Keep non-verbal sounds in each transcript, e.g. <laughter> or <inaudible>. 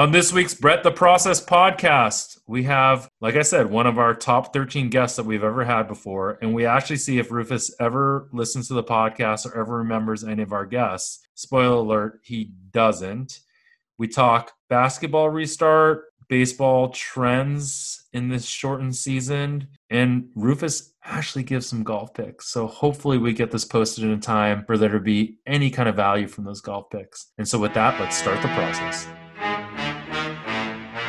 On this week's Bet the Process podcast, we have, like I said, one of our top 13 guests that we've ever had before. And we actually see if Rufus ever listens to the podcast or ever remembers any of our guests. Spoiler alert, he doesn't. We talk basketball restart, baseball trends in this shortened season, and Rufus actually gives some golf picks. So hopefully we get this posted in time for there to be any kind of value from those golf picks. And so with that, let's start the process.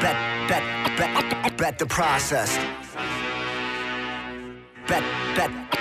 Bet, bet, bet, bet the process.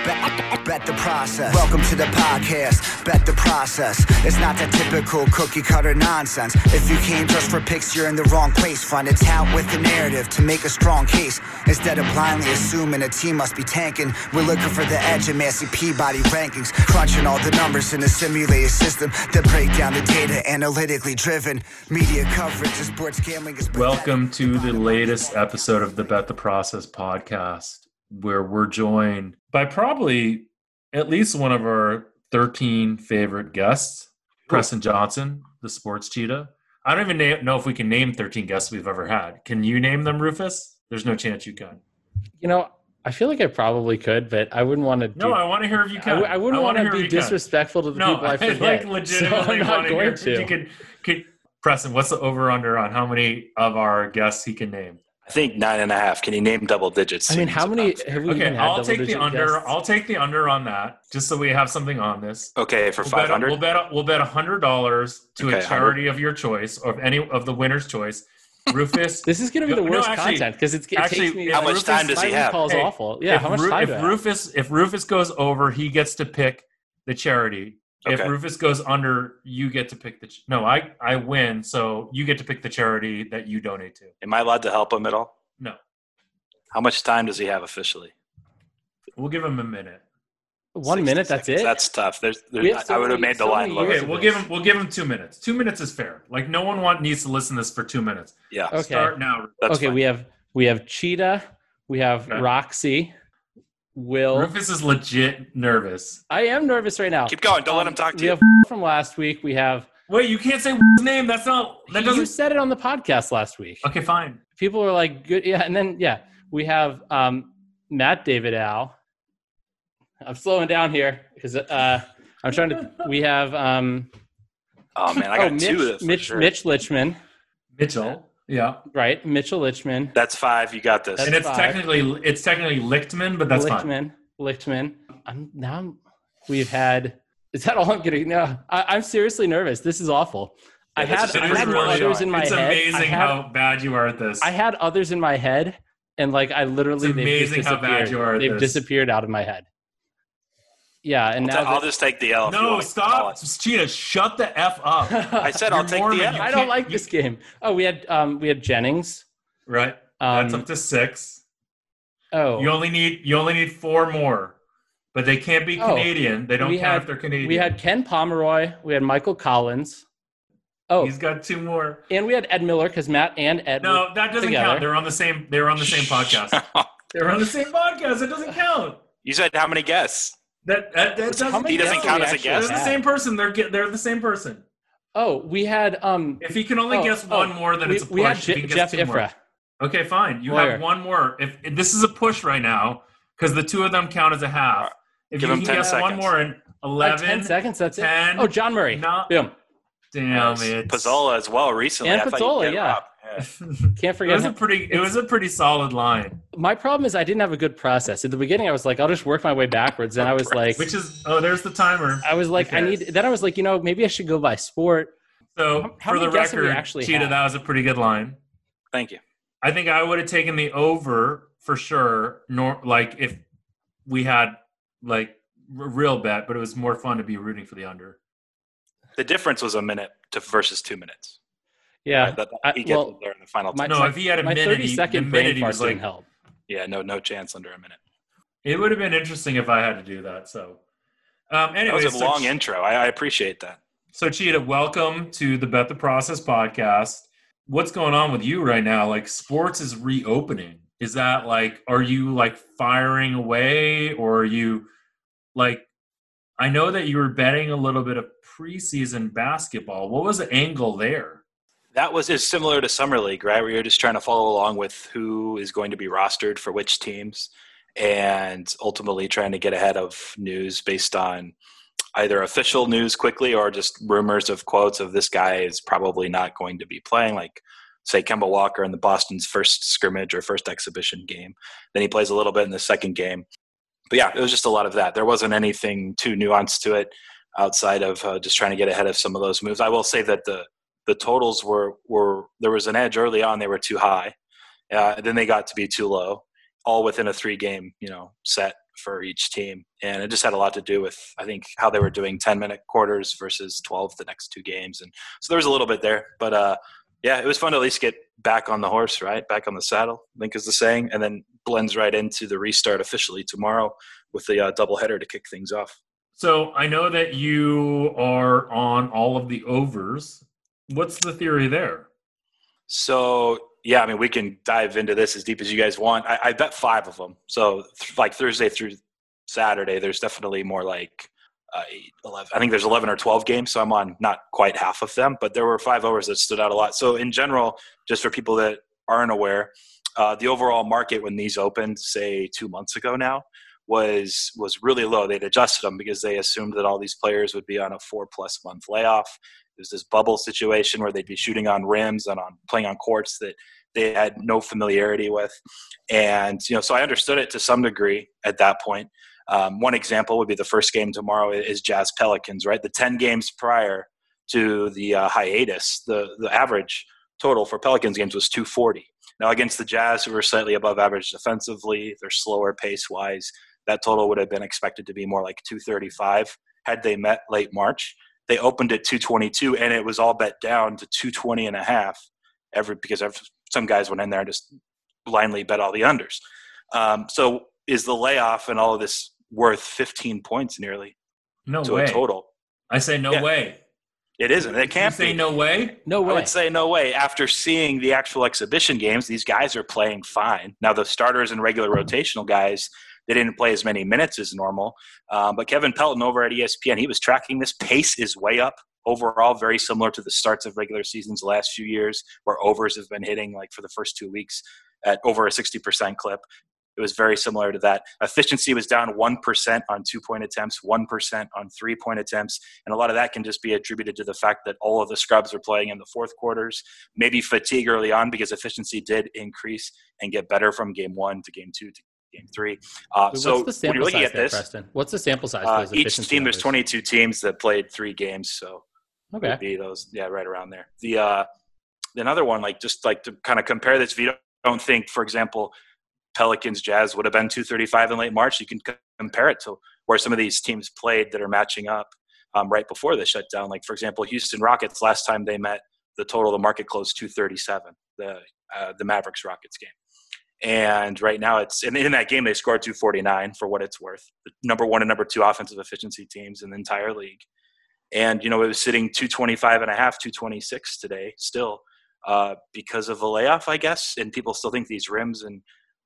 Bet, the process. Welcome to the podcast. Bet the process. It's not the typical cookie cutter nonsense. If you came just for picks, you're in the wrong place. Find a tout with a narrative to make a strong case. Instead of blindly assuming a team must be tanking, we're looking for the edge in Massey Peabody rankings. Crunching all the numbers in a simulated system that break down the data analytically driven. Media coverage of sports gambling is Welcome to the latest episode of the Bet the Process podcast, where we're joined by probably at least one of our 13 favorite guests, Preston Johnson, the sports cheetah. I don't even know if we can name 13 guests we've ever had. Can you name them, Rufus? There's no chance you can. You know, I feel like I probably could, but I wouldn't want to. Do, No, I want to hear if you can. w- I wouldn't want wanna be you can. disrespectful to the No, people I <laughs> I forget. like so I'm not want to going you could, could. Preston, what's the over under on how many of our guests he can name? I think nine and a half. Can you name double digits? I mean, how many have we Okay, even had I'll take the under. guests? I'll take the under on that, just so we have something on this. Okay, for We'll five bet, hundred. we'll bet. We'll bet hundred dollars to Okay, a charity of your choice, or of any of the winner's choice. <laughs> Rufus. This is going to be the No, worst actually- content because it's it actually, takes me. How much Rufus- time does my he have? recall's Hey, awful. Yeah, if how much Ru- time if do I have? Rufus if Rufus goes over, he gets to pick the charity. If Okay. Rufus goes under, you get to pick the. Ch- no, I I win, so you get to pick the charity that you donate to. Am I allowed to help him at all? No, How much time does he have officially? we'll give him a minute. One 60 minute. That's it. That's tough. There's, there's have so I would have many- made the so line many lower. Okay, we'll give him we'll give him two minutes. Two minutes is fair. Like no one want needs to listen to this for two minutes. Yeah, Okay. Start now. that's okay, fine. we have we have Cheetah, we have Okay. Roxy, Will. Rufus is legit nervous. I am nervous right now. Keep going. Don't let him talk to we you. have <laughs> from last week. We have Wait, you can't say <laughs> his name. That's not. That you doesn't. said it on the podcast last week. Okay, fine. People are like, "Good, yeah." And then yeah, we have um, Matt Davidow. I'm slowing down here because uh, I'm trying to. We have um, Oh man, I oh got Mitch, two. For Mitch, sure. Mitch Lichman, Mitchell. Yeah, right? Mitchell Lichman, That's five. You got this. That's and it's five. technically it's technically Lichtman, but that's fine. Lichtman, Lichtman. I'm now. I'm, we've had. Is that all I'm getting? No, I, I'm seriously nervous. This is awful. I had this I really had really others showing. in my it's head. I amazing had, how bad you are at this. I had others in my head, and like I literally, It's they've amazing how bad you are at They've this. disappeared out of my head. Yeah, and I'll, now t- I'll just take the L. no, want me stop, it. Cheetah. Shut the f up. <laughs> I said I'll take Mormon, the L. I don't like you- this game. Oh, we had um we had Jennings. right. Um, That's up to six. oh, You only need you only need four more, but they can't be Oh, Canadian. They don't count had- if they're Canadian. we had Ken Pomeroy. We had Michael Collins. Oh, He's got two more. and we had Ed Miller because Matt and Ed. No, were that doesn't together. count. They're on the same. They were on the same <laughs> podcast. They were on the same podcast. It doesn't count. you said how many guests? That that, that doesn't. He doesn't guests count. count do we as a actually guest. They're the have? same person. They're they're the same person. Oh, we had um. If he can only oh, guess oh, one more, then we, it's a push. we had If he Je- can guess Jeff two more- Okay, fine. You Lawyer. have one more. If, if this is a push right now, because the two of them count as a half. If Give you him can 10 guess one seconds. more in Uh, eleven, ten seconds. That's 10, it. Oh, John Murray. no- Boom. damn it, Pizzola as well recently. And I thought you'd Pizzola, get yeah. <laughs> Can't it forget was a pretty. It was a pretty solid line. My problem is I didn't have a good process. At the beginning, I was like, I'll just work my way backwards. And I was like, Which is oh, there's the timer. I was like, I Okay. need. Then I was like, you know, maybe I should go by sport. So How- how for the many guesses have we record, actually Cheetah, had? that was a pretty good line. Thank you. I think I would have taken the over for sure. Nor like if we had like a real bet, but it was more fun to be rooting for the under. The difference was a minute to versus two minutes. Yeah. Right? That, I- he gets well, there in the final. my- two. No, if he had a My minute, thirty he, minute brain he fart was like, didn't help. yeah, no, no chance under a minute. it would have been interesting if I had to do that. So, um, That anyway, was a so, long intro. I, I appreciate that. so Cheetah, welcome to the Bet the Process podcast. What's going on with you right now? Like, sports is reopening. Is that like, are you like firing away, or are you like? I know that you were betting a little bit of preseason basketball. What was the angle there? That was is similar to summer league, right? Where you're just trying to follow along with who is going to be rostered for which teams, and ultimately trying to get ahead of news based on either official news quickly or just rumors of quotes of this guy is probably not going to be playing. Like say Kemba Walker in the Boston's first scrimmage or first exhibition game. Then he plays a little bit in the second game. But yeah, it was just a lot of that. There wasn't anything too nuanced to it outside of uh, just trying to get ahead of some of those moves. I will say that the the totals were were there was an edge early on; they were too high. Uh, then they got to be too low, all within a three game you know set for each team, and it just had a lot to do with I think how they were doing ten minute quarters versus twelve the next two games, and so there was a little bit there. But uh, yeah, it was fun to at least get back on the horse, right? Back on the saddle, I think is the saying, and then blends right into the restart officially tomorrow with the uh, doubleheader to kick things off. So I know that you are on all of the overs. What's the theory there? So yeah, I mean we can dive into this as deep as you guys want. I, I bet five of them. So th- like Thursday through Saturday, there's definitely more like uh, eight, 11. I think there's 11 or 12 games, so I'm on not quite half of them, but there were five overs that stood out a lot. So in general, just for people that aren't aware, uh, the overall market when these opened, say two months ago now, was was really low. They'd adjusted them because they assumed that all these players would be on a four plus month layoff. There's this bubble situation where they'd be shooting on rims and on playing on courts that they had no familiarity with, and you know, so I understood it to some degree at that point. Um, one example would be the first game tomorrow is Jazz Pelicans, right? The 10 games prior to the uh, hiatus, the, the average total for Pelicans games was 240. Now, against the Jazz, who were slightly above average defensively, they're slower pace wise, that total would have been expected to be more like 235 had they met late March. They opened at 222 and it was all bet down to 220 and a half every because some guys went in there and just blindly bet all the unders. Um, so is the layoff and all of this worth 15 points nearly no to way. a total? I say no Yeah. way. It isn't. It can't you say be. no way. No way. I would say no way. After seeing the actual exhibition games, these guys are playing fine. Now the starters and regular rotational guys, they didn't play as many minutes as normal. Um, but Kevin Pelton over at ESPN, he was tracking this pace is way up overall, very similar to the starts of regular seasons the last few years, where overs have been hitting like for the first two weeks at over a 60% clip. It was very similar to that. Efficiency was down 1% on two point attempts, 1% on three point attempts. And a lot of that can just be attributed to the fact that all of the scrubs are playing in the fourth quarters. Maybe fatigue early on because efficiency did increase and get better from game one to game two to game three. Uh, so What's the when you're sample looking size at there, this, Preston? What's the sample size? uh, each team, there's 22 teams that played three games. So Okay. be those yeah right around there the uh another one like just like to kind of compare this if you don't, don't think for example pelicans jazz would have been 235 in late march you can compare it to where some of these teams played that are matching up um, right before the shutdown like for example houston rockets last time they met the total of the market closed 237 the uh, the mavericks rockets game and right now it's and in that game they scored 249 for what it's worth the number one and number two offensive efficiency teams in the entire league. And you know it was sitting 225 and a half 226 today still uh, because of the layoff i guess. And people still think these rims and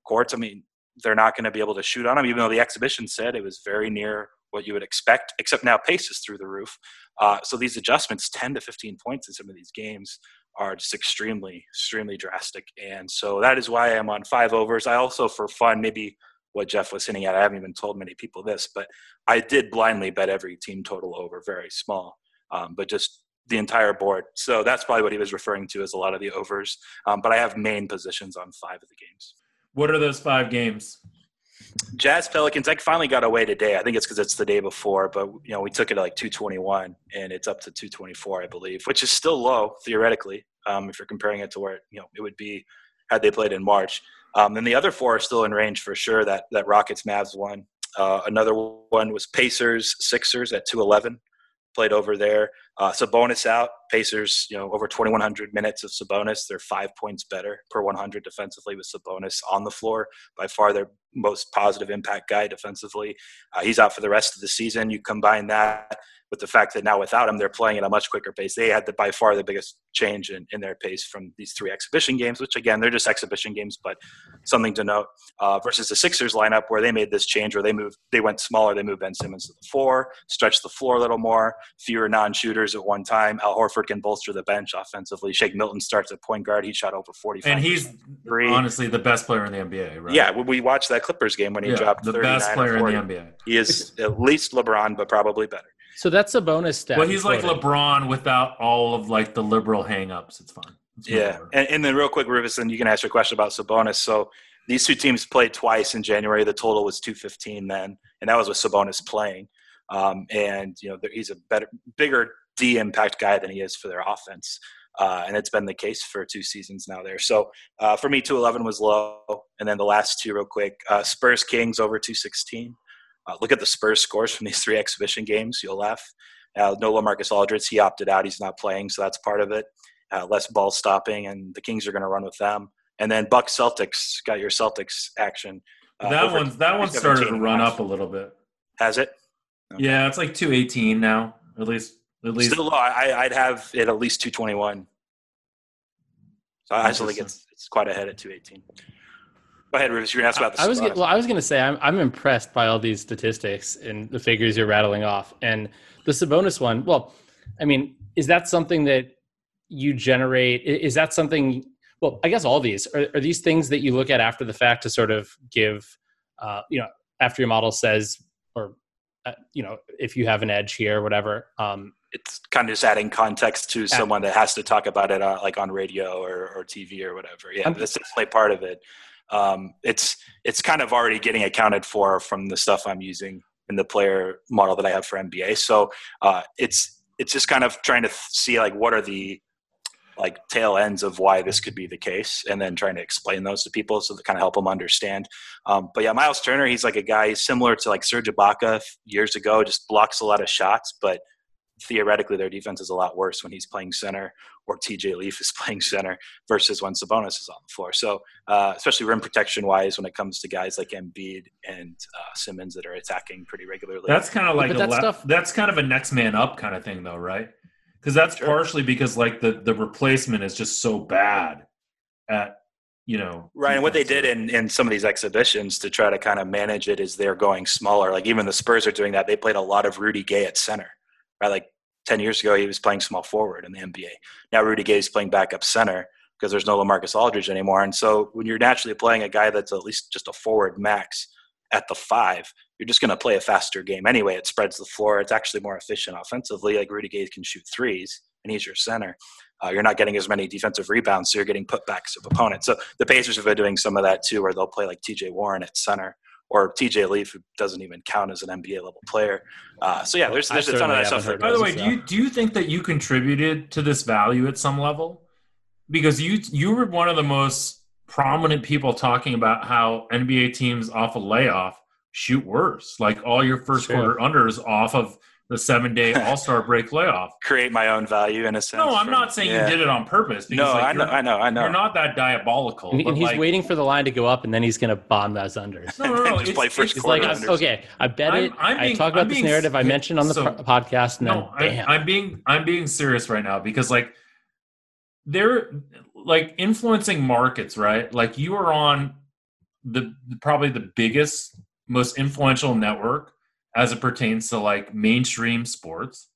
courts i mean they're not going to be able to shoot on them even though the exhibition said it was very near what you would expect except now pace is through the roof. Uh, so these adjustments 10 to 15 points in some of these games are just extremely extremely drastic and so that is why i'm on five overs i also for fun maybe what jeff was hinting at i haven't even told many people this but I did blindly bet every team total over, very small, um, but just the entire board. So that's probably what he was referring to as a lot of the overs. Um, but I have main positions on five of the games. What are those five games? Jazz Pelicans. I finally got away today. I think it's because it's the day before, but you know we took it at like 221, and it's up to 224, I believe, which is still low theoretically um, if you're comparing it to where you know it would be had they played in March. Um, then the other four are still in range for sure. That that Rockets Mavs one. Uh, another one was Pacers Sixers at 211, played over there. Uh, Sabonis out. Pacers, you know, over 2,100 minutes of Sabonis. They're five points better per 100 defensively with Sabonis on the floor. By far their most positive impact guy defensively. Uh, he's out for the rest of the season. You combine that with the fact that now without him, they're playing at a much quicker pace. They had the, by far the biggest change in, in their pace from these three exhibition games, which again, they're just exhibition games, but something to note uh, versus the Sixers lineup where they made this change where they moved, they went smaller. They moved Ben Simmons to the four, stretched the floor a little more, fewer non-shooters at one time. Al Horford can bolster the bench offensively. Shake Milton starts at point guard. He shot over 45. And he's three. honestly the best player in the NBA, right? Yeah, we watched that Clippers game when he yeah, dropped the best player in the NBA. He is at least LeBron, but probably better. So that's a bonus stat. Well, he's like LeBron without all of like the liberal hangups. It's fine. It's yeah, and, and, then real quick, Rufus, and you can ask your question about Sabonis. So these two teams played twice in January. The total was 215 then, and that was with Sabonis playing. Um, and you know he's a better, bigger D impact guy than he is for their offense. Uh, and it's been the case for two seasons now there. So uh, for me, 211 was low. And then the last two, real quick uh, Spurs Kings over 216. Uh, look at the Spurs scores from these three exhibition games. You'll laugh. Uh, no Lamarcus Aldridge. He opted out. He's not playing, so that's part of it. Uh, less ball stopping, and the Kings are going to run with them. And then Bucks Celtics got your Celtics action. Uh, that one that one started to run up a little bit. Has it? Okay. Yeah, it's like two eighteen now. At least at least still low. I, would have it at least two twenty one. So I still think it's it's quite ahead at two eighteen. Go ahead, Rufus. You're gonna ask about the. I was gonna, well. I was going to say I'm I'm impressed by all these statistics and the figures you're rattling off, and the Sabonis one. Well, I mean, is that something that you generate? Is that something? Well, I guess all these are, are these things that you look at after the fact to sort of give, uh, you know, after your model says, or uh, you know, if you have an edge here, whatever. Um, it's kind of just adding context to someone that has to talk about it, uh, like on radio or, or TV or whatever. Yeah, I'm, that's definitely part of it um, it's it's kind of already getting accounted for from the stuff I'm using in the player model that I have for NBA. So uh, it's it's just kind of trying to see like what are the like tail ends of why this could be the case and then trying to explain those to people so to kind of help them understand um, but yeah myles turner he's like a guy similar to like serge ibaka years ago just blocks a lot of shots but theoretically their defense is a lot worse when he's playing center or TJ Leaf is <laughs> playing center versus when Sabonis is on the floor. So, uh, especially rim protection wise, when it comes to guys like Embiid and uh, Simmons that are attacking pretty regularly. That's kind of like that la- stuff. That's kind of a next man up kind of thing, though, right? Because that's sure. partially because like the the replacement is just so bad at you know right and what they did in in some of these exhibitions to try to kind of manage it is they're going smaller like even the spurs are doing that they played a lot of rudy gay at center right like 10 years ago, he was playing small forward in the NBA. Now Rudy Gay is playing backup center because there's no Lamarcus Aldridge anymore. And so when you're naturally playing a guy that's at least just a forward max at the five, you're just going to play a faster game anyway. It spreads the floor. It's actually more efficient offensively. Like Rudy Gay can shoot threes, and he's your center. Uh, you're not getting as many defensive rebounds, so you're getting putbacks of opponents. So the Pacers have been doing some of that too, where they'll play like T.J. Warren at center or TJ Leaf, who doesn't even count as an NBA level player. Uh, so yeah, there's there's a ton of that stuff. By the way, do you do you think that you contributed to this value at some level? Because you you were one of the most prominent people talking about how NBA teams off a layoff shoot worse. Like all your first sure. quarter unders off of the seven day <laughs> All Star break layoff. Create my own value in a sense. No, I'm from, not saying yeah. you did it on purpose. Because, no, like, I know, I know, I know. You're not that diabolical. And, and he's like, waiting for the line to go up, and then he's going to bomb those unders. No, no, no. <laughs> just play first quarter. Like, okay, I bet I'm, it. I'm being, I talk about this narrative I mentioned on the so, podcast, and no, then, damn. I'm being, I'm being serious right now because like they're like influencing markets, right? Like you are on the probably the biggest, most influential network as it pertains to like mainstream sports.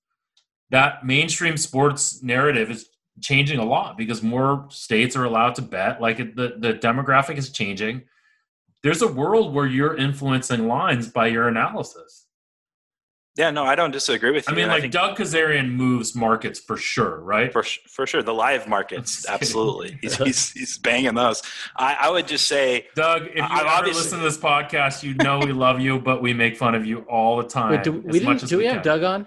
That mainstream sports narrative is changing a lot because more states are allowed to bet. Like the, the demographic is changing. There's a world where you're influencing lines by your analysis. Yeah, no, I don't disagree with you. I mean, like I Doug Kezirian moves markets for sure, right? For for sure, the live markets, <laughs> absolutely. he's, he's, he's banging those. I, I would just say, Doug, if you ever listen to this podcast, you know we love you, but we make fun of you all the time. Wait, do we, do we, we have Doug on?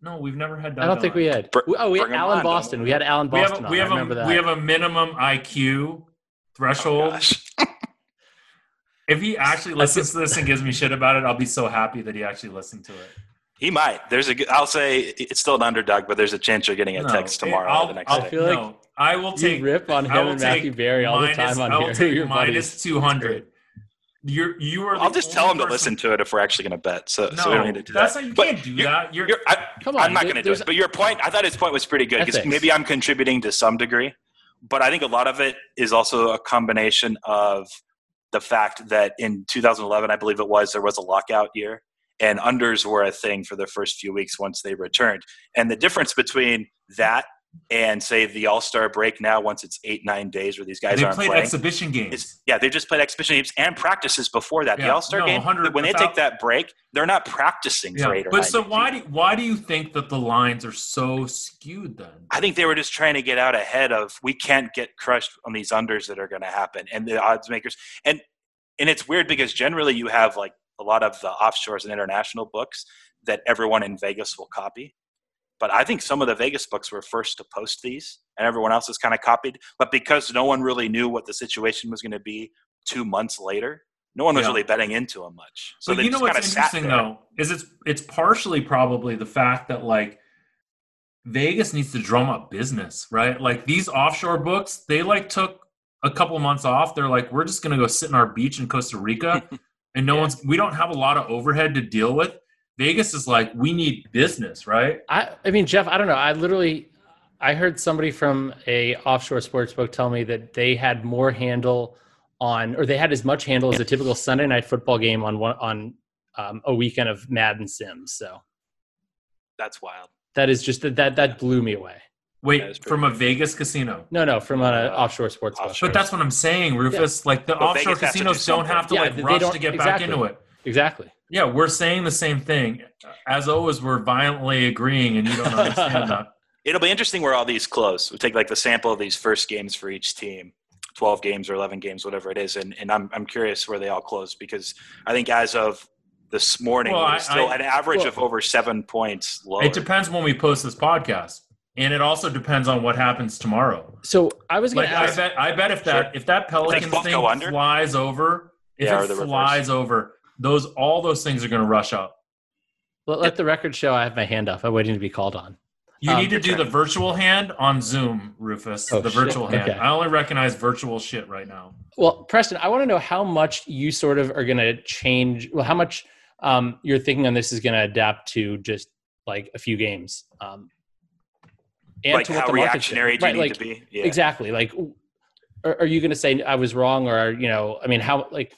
No, we've never had. Doug on. I don't think we had. oh, we had Alan Boston. We had Alan Boston. We have, a, we have a, we have a minimum IQ threshold. Oh, if he actually listens to this and gives me shit about it, I'll be so happy that he actually listened to it. He might. There's a. I'll say it's still an underdog, but there's a chance you're getting a text tomorrow I'll, or the next I'll day. feel like no, I will take rip on him and Matthew Berry all minus, the time on I will here. <laughs> Take minus two hundred. You're you are. I'll just tell him to listen to it if we're actually going to bet. So, no, so we don't need to do that's that. Not, you but can't do you're, that. You're, you're, I, Come on, I'm not going to do it. But your point, I thought his point was pretty good because maybe I'm contributing to some degree, but I think a lot of it is also a combination of the fact that in 2011, I believe it was, there was a lockout year, and unders were a thing for the first few weeks once they returned. And the difference between that and say the All Star break now, once it's eight nine days where these guys they aren't played playing, exhibition games. yeah, they just played exhibition games and practices before that. Yeah, the All Star no, game, 100 when they take that break, they're not practicing or but so days. why do why do you think that the lines are so skewed then? I think they were just trying to get out ahead of we can't get crushed on these unders that are going to happen and the odds makers and and it's weird because generally you have like a lot of the offshores and international books that everyone in Vegas will copy. But I think some of the Vegas books were first to post these and everyone else has kind of copied. But because no one really knew what the situation was going to be two months later, no one was Yeah. really betting into them much. So you know what's of interesting though is it's it's partially probably the fact that like Vegas needs to drum up business, right? Like these offshore books, they like took a couple months off. They're like, we're just gonna go sit in our beach in Costa Rica, <laughs> and no Yeah. one's. We don't have a lot of overhead to deal with. Vegas is like, we need business, right? I, I mean, Jeff, I don't know. I literally, I heard somebody from a offshore sports book tell me that they had more handle on, or they had as much handle as a typical Sunday night football game on one on um, a weekend of Madden Sims. So That's wild. that is just that that that blew me away. Wait, is pretty from a Vegas casino. No, no, from an Uh, offshore sports book. offshore. But that's what I'm saying, Rufus. Like the But offshore Vegas has to do casinos don't have to Yeah, like rush to get exactly. back into it. exactly. Yeah, we're saying the same thing. As always, we're violently agreeing, and you don't understand <laughs> that. It'll be interesting where all these close. We'll take like the sample of these first games for each team, 12 games or 11 games, whatever it is. And, and I'm, I'm curious where they all close because I think as of this morning, Well, we're I- still I- an average well- of over seven points lower. It depends when we post this podcast, and it also depends on what happens tomorrow. So I was going Like to I ask. bet, I bet if that Sure. if that Pelicans both thing under? flies over, if Yeah, it the reverse. flies over, those all those things are going to rush up. Let, let the record show I have my hand up. I'm waiting to be called on. You Um, need to do the virtual hand on Zoom, Rufus. Oh, the shit. virtual hand. Okay. I only recognize virtual shit right now. Well, Preston, I want to know how much you sort of are going to change. Well, how much um, you're thinking on this is going to adapt to just like a few games, um, and like to what how the market's doing. reactionary do you Right, need like, to be? Yeah. Exactly. Like, are, are you going to say I was wrong, or you know, I mean, how like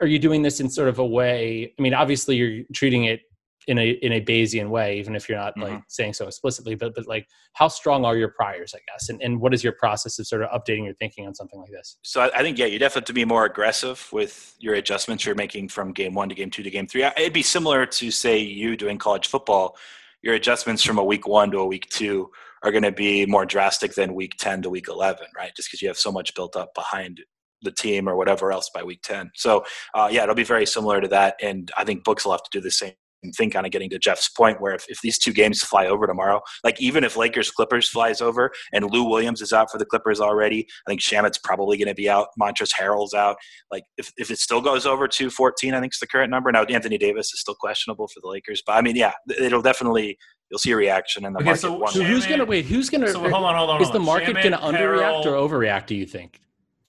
are you doing this in sort of a way? I mean, obviously you're treating it in a in a Bayesian way, even if you're not like Mm-hmm. saying so explicitly. But but like, how strong are your priors? I guess, and and what is your process of sort of updating your thinking on something like this? So I, I think yeah, you definitely have to be more aggressive with your adjustments you're making from game one to game two to game three. It'd be similar to say you doing college football. Your adjustments from a week one to a week two are going to be more drastic than week ten to week eleven, right? Just because you have so much built up behind the team or whatever else by week ten. So uh, yeah, it'll be very similar to that, and I think books will have to do the same thing. Kind of getting to Jeff's point, where if, if these two games fly over tomorrow, like even if Lakers Clippers flies over and Lou Williams is out for the Clippers already, I think Shamet's probably going to be out. Montrezl Harrell's out. Like if, if it still goes over to 14, I think is the current number. Now Anthony Davis is still questionable for the Lakers, but I mean, yeah, it'll definitely you'll see a reaction in the Okay, market. so- So who's gonna wait? Who's gonna? So hold on, hold on. is hold the market going to underreact or overreact? Do you think?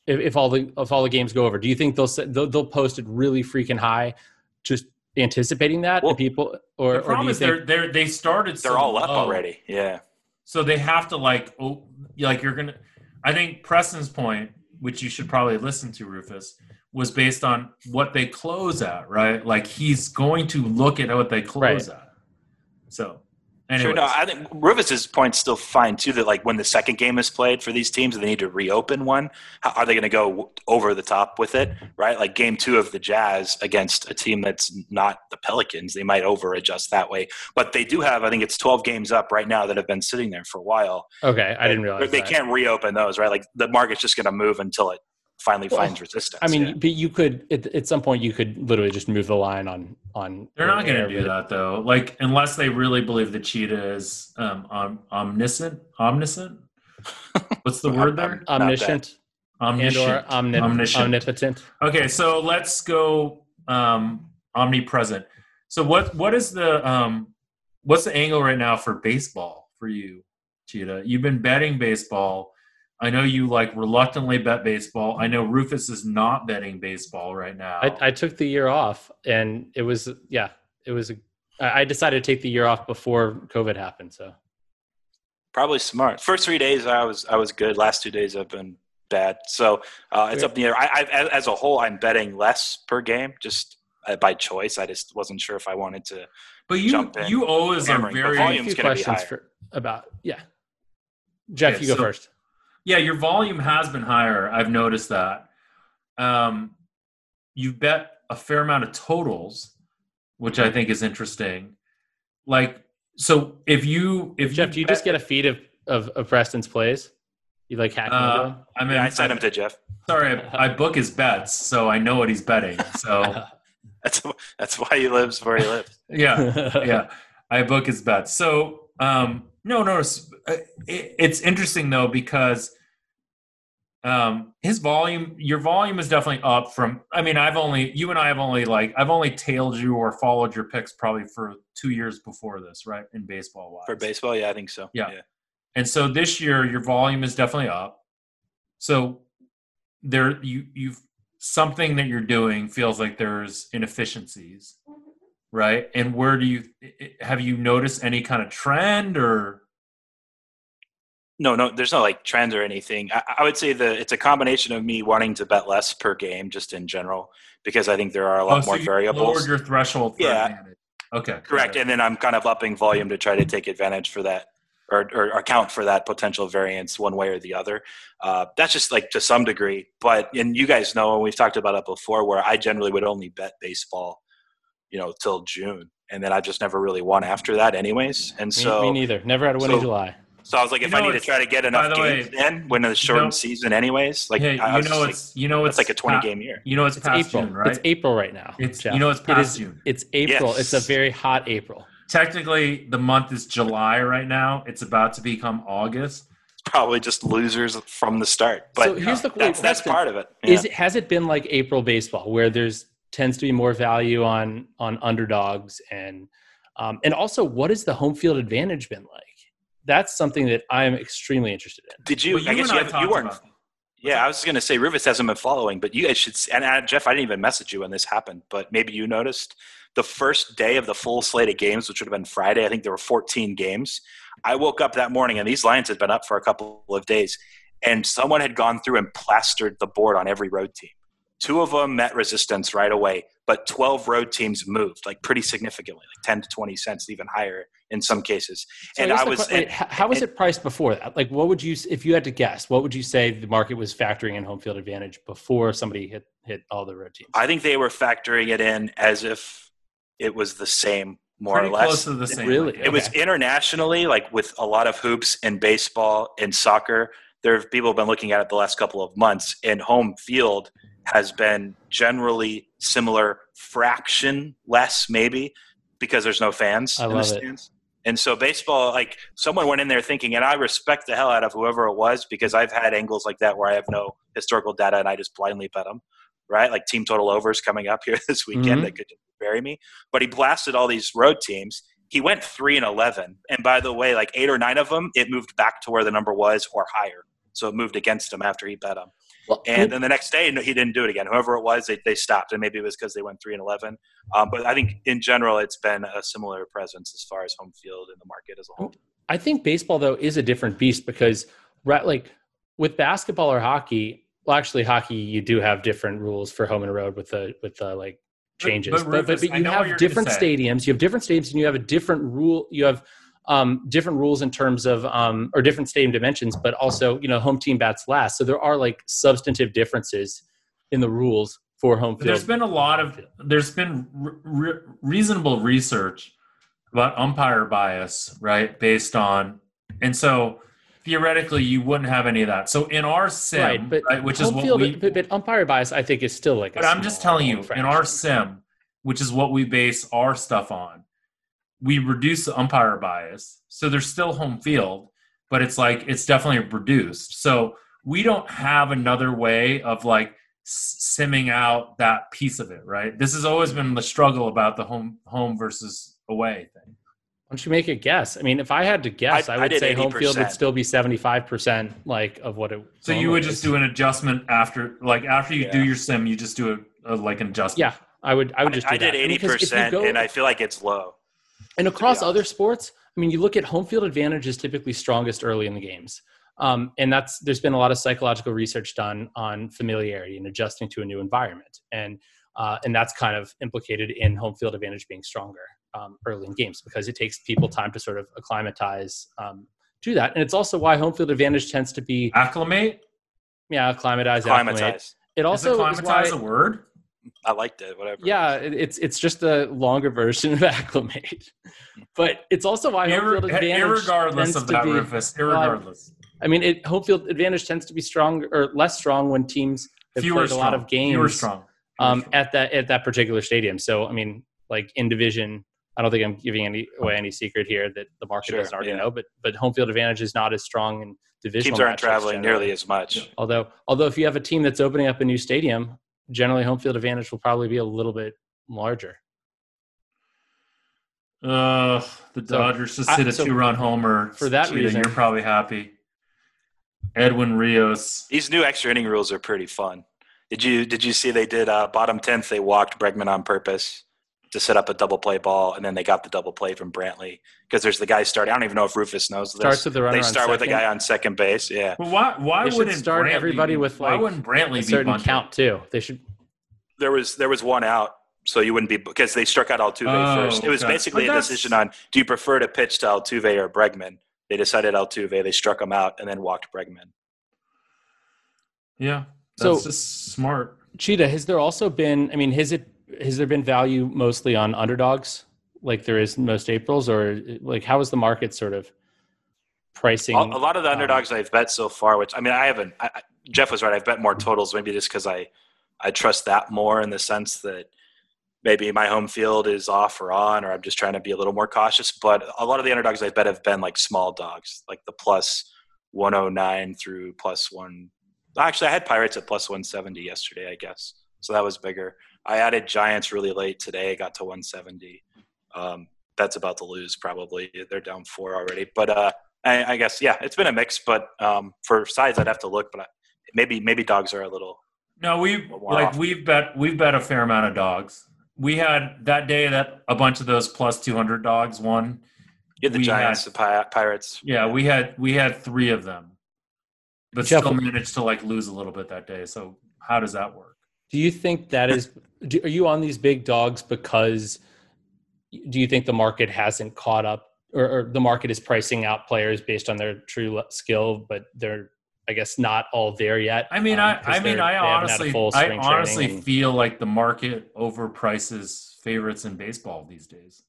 If, if all the if all the games go over, do you think they'll they'll, they'll post it really freaking high, just anticipating that Well, and people, or The or do problem you is think? they're, they're they started. They're so all up low. already. Yeah. So they have to like, oh, like you're gonna. I think Preston's point, which you should probably listen to, Rufus, was based on what they close at, right? Like he's going to look at what they close at. So, anyways, Sure. No, I think Rufus's point's still fine too. That like when the second game is played for these teams, they need to reopen one. How, are they going to go over the top with it? Right, like game two of the Jazz against a team that's not the Pelicans, they might over adjust that way. But they do have, I think it's twelve games up right now that have been sitting there for a while. okay, I didn't realize they that. can't reopen those. Right, like the market's just going to move until it finally Well, finds resistance. I mean, yeah. but you could at, at some point you could literally just move the line on on. they're not going to do that though. Like unless they really believe the cheetah is um, om- omniscient, omniscient. <laughs> What's the word there? Not Omniscient and Omniscient. or omnip- Omniscient. omnipotent. Okay, so let's go um, omnipresent. So what what is the um, what's the angle right now for baseball for you, Cheetah? You've been betting baseball. I know you like reluctantly bet baseball. I know Rufus is not betting baseball right now. I, I took the year off, and it was yeah, it was. A, I I decided to take the year off before COVID happened. So Probably smart. First three days I was I was good. Last two days I've been bad. So uh, it's Yeah. up in the air. I, I, as a whole, I'm betting less per game. Just uh, by choice. I just wasn't sure if I wanted to. But you jump in. you always are Hammering, but very a volume's few gonna be questions higher. for about yeah. Jeff, Okay, you go so- first. Yeah, your volume has been higher. I've noticed that. Um, you've bet a fair amount of totals, which I think is interesting. Like, so if you if Jeff, you do you bet- just get a feed of, of, of Preston's plays? You like hacking Uh, them? I mean, Yeah, I sent him to Jeff. Sorry, I, I book his bets, so I know what he's betting. So <laughs> That's that's why he lives where he lives. yeah, yeah, I book his bets. So um, no, no, it's, uh, it, it's interesting though because um, his volume, your volume is definitely up from. I mean, I've only you and I have only like I've only tailed you or followed your picks probably for two years before this, right? In baseball wise, For baseball, yeah, I think so. Yeah. and so this year your volume is definitely up. So there, you you've something that you're doing feels like there's inefficiencies, right? And where do you have you noticed any kind of trend or? No, no, there's no like trend or anything. I, I would say that it's a combination of me wanting to bet less per game, just in general, because I think there are a lot Oh, so more you variables. Lowered your threshold. For Yeah. advantage. Okay. Correct, got and then I'm kind of upping volume to try to take advantage for that, or, or account for that potential variance one way or the other. Uh, that's just like to some degree, but and you guys know, and we've talked about it before, where I generally would only bet baseball, you know, till June, and then I just never really won after that, anyways. And me, so, me neither. Never had a win in July. So I was like, You if know, I need to try to get enough the way, games in when it's shortened know- season, anyways, like hey, I you was know like, it's you know it's like a 20 pa- game year. You know it's, It's past April. June, right? It's April right now. It's- Jeff. you know it's past is- June. It's April. It's a very hot April. Technically, the month is July right now. It's about to become August. Probably just losers from the start, but so here's the that's, that's part of it. Is Yeah. it has it been like April baseball where there's tends to be more value on on underdogs and um, and also what has the home field advantage been like? That's something that I am extremely interested in. Did you? But I guess and you, have, you weren't. about- Yeah, I was going to say Rufus hasn't been following, but you guys should. And uh, Jeff, I didn't even message you when this happened, but maybe you noticed the first day of the full slate of games, which would have been Friday. I think there were 14 games. I woke up that morning, and these lines had been up for a couple of days, and someone had gone through and plastered the board on every road team. Two of them met resistance right away, but 12 road teams moved like pretty significantly, like 10 to 20 cents, even higher in some cases. So and guess I was, que- wait, and- h- how was and- it priced before that? Like, what would you, if you had to guess, what would you say the market was factoring in home field advantage before somebody hit hit all the road teams? I think they were factoring it in as if it was the same, more Pretty or less. close to the same. Really? I guess. It was internationally, like with a lot of hoops and baseball and soccer. There have people have been looking at it the last couple of months, and home field has been generally similar, fraction less maybe, because there's no fans I in the love it. And so baseball, like someone went in there thinking, and I respect the hell out of whoever it was because I've had angles like that where I have no historical data and I just blindly bet them, right? Like team total overs coming up here <laughs> this weekend Mhm. that could just bury me. But he blasted all these road teams. He went three and eleven, and by the way, like eight or nine of them, it moved back to where the number was or higher. So it moved against him after he bet them. Well, And then the next day, no, he didn't do it again. Whoever it was, they, they stopped, and maybe it was because they went three and eleven. Um, but I think in general, it's been a similar presence as far as home field in the market as a whole. I think baseball though is a different beast because right like with basketball or hockey, well actually hockey you do have different rules for home and road with the with the like changes. but But but, Rufus, but, I you have different stadiums, you have different stadiums and you have a different rule you have um, different rules in terms of um, or different stadium dimensions, but also you know home team bats last. So there are like substantive differences in the rules for home field. There's been a lot of there's been re- re- reasonable research about umpire bias, right? Based on and so theoretically you wouldn't have any of that. So in our sim, right, but right, which is what field, we but, but umpire bias I think is still like. But I'm just telling you, in our sim, which is what we base our stuff on, we reduce the umpire bias. So there's still home field, but it's like it's definitely reduced. So we don't have another way of like simming out that piece of it, right? This has always been the struggle about the home home versus away thing. Why don't you make a guess? I mean, if I had to guess, I- I, I would did say home field would still be seventy-five percent like of what it. So you normally would just is. do an adjustment after, like after you do your sim, you just do a, a like an adjustment. Yeah, I would. I would just. I, do I did that. mean, eighty 'cause if you percent, and I feel like it's low. And across other sports, I mean, you look at home field advantage is typically strongest early in the games, um, and that's there's been a lot of psychological research done on familiarity and adjusting to a new environment. And uh, and that's kind of implicated in home field advantage being stronger um, early in games because it takes people time to sort of acclimatize um, to that, and it's also why home field advantage tends to be Acclimate? yeah acclimatize. acclimate. Climatize. It also is acclimatize is why, a word? I liked it. Whatever. yeah, it's it's just a longer version of <laughs> acclimate, but it's also why home Ir- field advantage irregardless tends of to that, be, Rufus. Well, I- I mean, it, home field advantage tends to be strong or less strong when teams have Fewer played strong. a lot of games Fewer strong. Fewer um, strong. at that at that particular stadium. So, I mean, like in division, I don't think I'm giving any away any secret here that the market Sure, doesn't already yeah. know. But but home field advantage is not as strong in division. Teams aren't traveling nearly as much. Although although if you have a team that's opening up a new stadium, generally home field advantage will probably be a little bit larger. Uh, the So, Dodgers just hit a so two-run homer. for that Cheetah, reason- you're probably happy. Edwin Rios. These new extra inning rules are pretty fun. Did you did you see they did uh, bottom tenth? They walked Bregman on purpose to set up a double play ball, and then they got the double play from Brantley because there's the guy starting. I don't even know if Rufus knows this. Starts with the runner they start with the second. guy on second base. Yeah, But why? Why They wouldn't start Brantley everybody be- with, Why wouldn't Brantley A be certain bunted? count too. They should there was there was one out, so you wouldn't be because they struck out Altuve Oh, first. It was okay. basically But a that's- decision on do you prefer to pitch to Altuve or Bregman. They decided Altuve. They struck him out and then walked Bregman. Yeah, So- that's just smart. Cheetah, has there also been? I mean, has it has there been value mostly on underdogs, like there is most Aprils, or like how is the market sort of pricing? A, lot of the um, underdogs I've bet so far, which I mean, I haven't. I, I- Jeff was right. I've bet more totals, maybe just because I I trust that more in the sense that maybe my home field is off or on, or I'm just trying to be a little more cautious. But a lot of the underdogs I've bet have been like small dogs, like the plus 109 through plus one. Actually, I had Pirates at plus 170 yesterday, I guess. So that was bigger. I added Giants really late today, got to 170. Um, that's about to lose probably. They're down four already. But uh, I, I guess yeah, it's been a mix. But um, for sides, I'd have to look. But I, maybe maybe dogs are a little. No, we Wow. like we've bet we've bet a fair amount of dogs. We had that day that a bunch of those plus two hundred dogs won. You had the We Giants, had- the Pi- Pirates. Yeah, we had we had three of them, but Jeff- still managed to like lose a little bit that day. So how does that work? Do you think that is? Do, are you on these big dogs because? Do you think the market hasn't caught up, or, or the market is pricing out players based on their true skill, but they're, I guess, not all there yet? I mean, um, I 'cause I mean, I they haven't had a honestly I honestly and- feel like the market overprices favorites in baseball these days,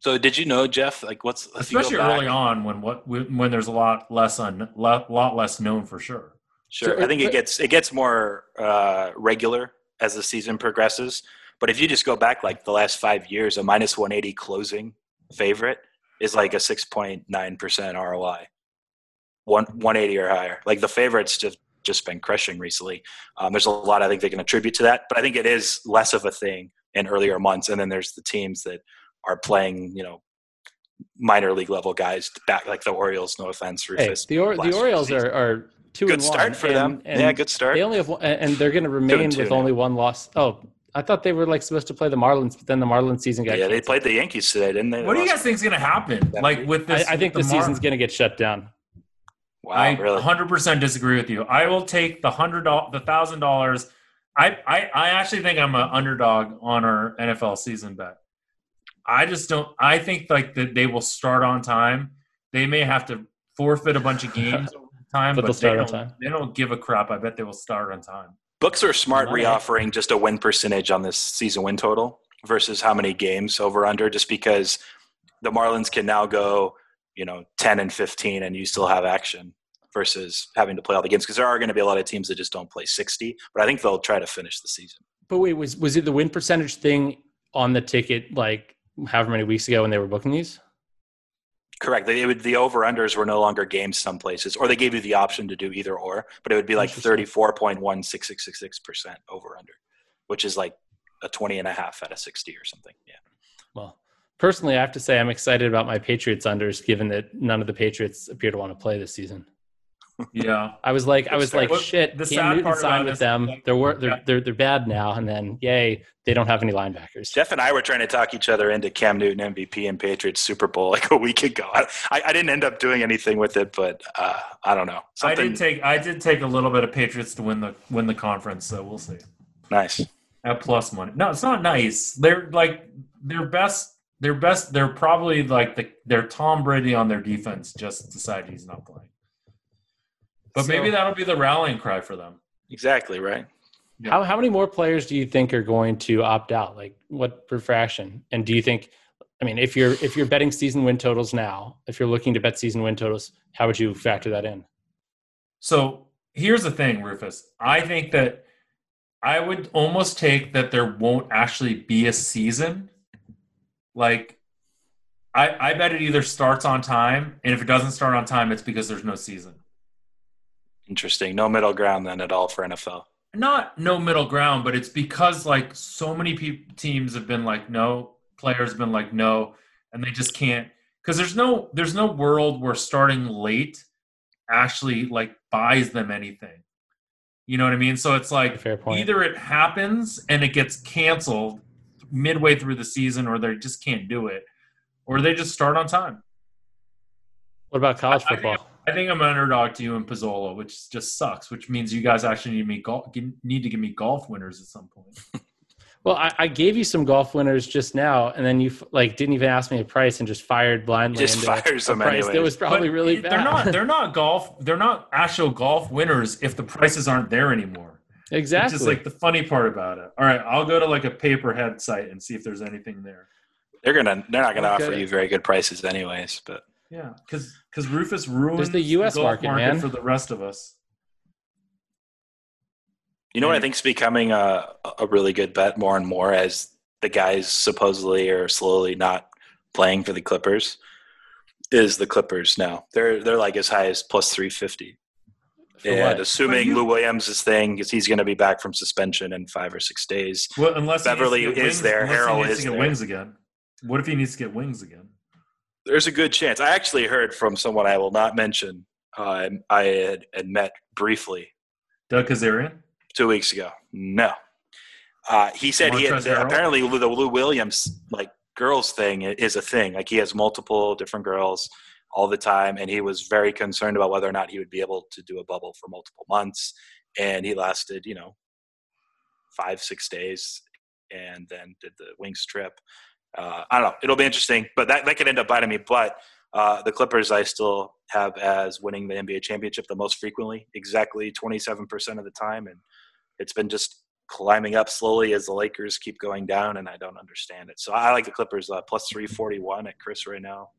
So did you know, Jeff? Like, what's if you go especially back- early on when what when there's a lot less on lot lot less known for sure. Sure, So, I think uh, it gets it gets more uh, regular as the season progresses. But if you just go back like the last five years, a minus one eighty closing favorite is like a six point nine percent ROI. One one eighty or higher. Like the favorites just just been crushing recently. Um, there's a lot I think they can attribute to that, but I think it is less of a thing in earlier months. And then there's the teams that are playing, you know, minor league level guys back like the Orioles. No offense, Hey, Rufus. the or, the Orioles season. are, are two good and start one, for and- them. and yeah, good start. They only have one, and they're going to remain two with now. only one loss. Oh, I thought they were like supposed to play the Marlins, but then the Marlins season got Yeah, they played the Yankees today, didn't they? What do you guys think is going to happen? Like with I, this, I think the with Mar- season's going to get shut down. Wow, I really? 100% disagree with you. I will take the hundred dollars, the thousand dollars. I, I I actually think I'm an underdog on our NFL season bet. I just don't. I think like that they will start on time. They may have to forfeit a bunch of games over <laughs> time, But but, they'll start they on don't, time. They don't give a crap. I bet they will start on time. Books are smart Money. reoffering just a win percentage on this season win total versus how many games over under, just because the Marlins can now go, you know, 10 and 15 and you still have action versus having to play all the games because there are going to be a lot of teams that just don't play 60, but I think they'll try to finish the season. But wait, was was it the win percentage thing on the ticket like however many weeks ago when they were booking these? Correct. They, it would, the over unders were no longer games some places, or they gave you the option to do either or, but it would be like Interesting. 34.16666% over under, which is like a 20 and a half out of 60 or something. Yeah. Well, personally, I have to say I'm excited about my Patriots unders, given that none of the Patriots appear to want to play this season. Yeah, <laughs> I was like, I was like, Well, shit. the Cam sad Newton part signed about with them. They're, wor- they're they're they're bad now, and then yay, they don't have any linebackers. Jeff and I were trying to talk each other into Cam Newton MVP and Patriots Super Bowl like a week ago. I, I didn't end up doing anything with it, but uh, I don't know. I did take I did take a little bit of Patriots to win the win the conference, so we'll see. nice. at plus money. No, it's not nice. They're like their best. Their best. They're probably like the. They're Tom Brady on their defense. Just decided he's not playing. But So- maybe that'll be the rallying cry for them. Exactly right. Yeah. How how many more players do you think are going to opt out? Like what per fraction? And do you think? I mean, if you're if you're betting season win totals now, if you're looking to bet season win totals, how would you factor that in? So here's the thing, Rufus. I think that I would almost take that there won't actually be a season. Like, I, I bet it either starts on time, and if it doesn't start on time, it's because there's no season. Interesting. No middle ground then at all for NFL. Not no middle ground, but it's because like so many peop teams have been like no, players have been like no, and they just can't because there's no there's no world where starting late actually like buys them anything. You know what I mean? So it's like Fair point. either it happens and it gets canceled midway through the season, or they just can't do it, or they just start on time. What about college I- I football? Think, I think I'm an underdog to you in Pizzola, which just sucks. Which means you guys actually need me golf, need to give me golf winners at some point. <laughs> Well, I, I gave you some golf winners just now, and then you like didn't even ask me a price and just fired blindly. Just into fires a them price that was probably But really bad. They're not. They're not <laughs> golf. They're not actual golf winners if the prices aren't there anymore. exactly. Which is like the funny part about it. All right, I'll go to like a pay per head site and see if there's anything there. They're gonna they're not gonna Okay. offer you very good prices anyways, but Yeah, because because Rufus ruined There's the US golf market, man. for the rest of us. you know what I think is becoming a a really good bet more and more as the guys supposedly are slowly not playing for the Clippers is the Clippers now. They're they're like as high as plus three fifty. For And what? assuming you- Lou Williams is thing, because he's going to be back from suspension in five or six days. Well, unless he needs to Beverly get is wings- there, unless he Harrell is to get there. wings again. What if he needs to get wings again? There's a good chance. I actually heard from someone I will not mention. Uh, I had, had met briefly Doug Kezirian. two weeks ago. No, uh, he said he had Harrell? apparently the Lou Williams like girls thing is a thing. Like he has multiple different girls all the time, and he was very concerned about whether or not he would be able to do a bubble for multiple months. And he lasted, you know, five six days, and then did the wings trip. Uh, I don't know. It'll be interesting, but that that could end up biting me. But uh, the Clippers, I still have as winning the NBA championship the most frequently, exactly 27% of the time. And it's been just climbing up slowly as the Lakers keep going down, and I don't understand it. So I like the Clippers uh, plus 341 at Circa right now,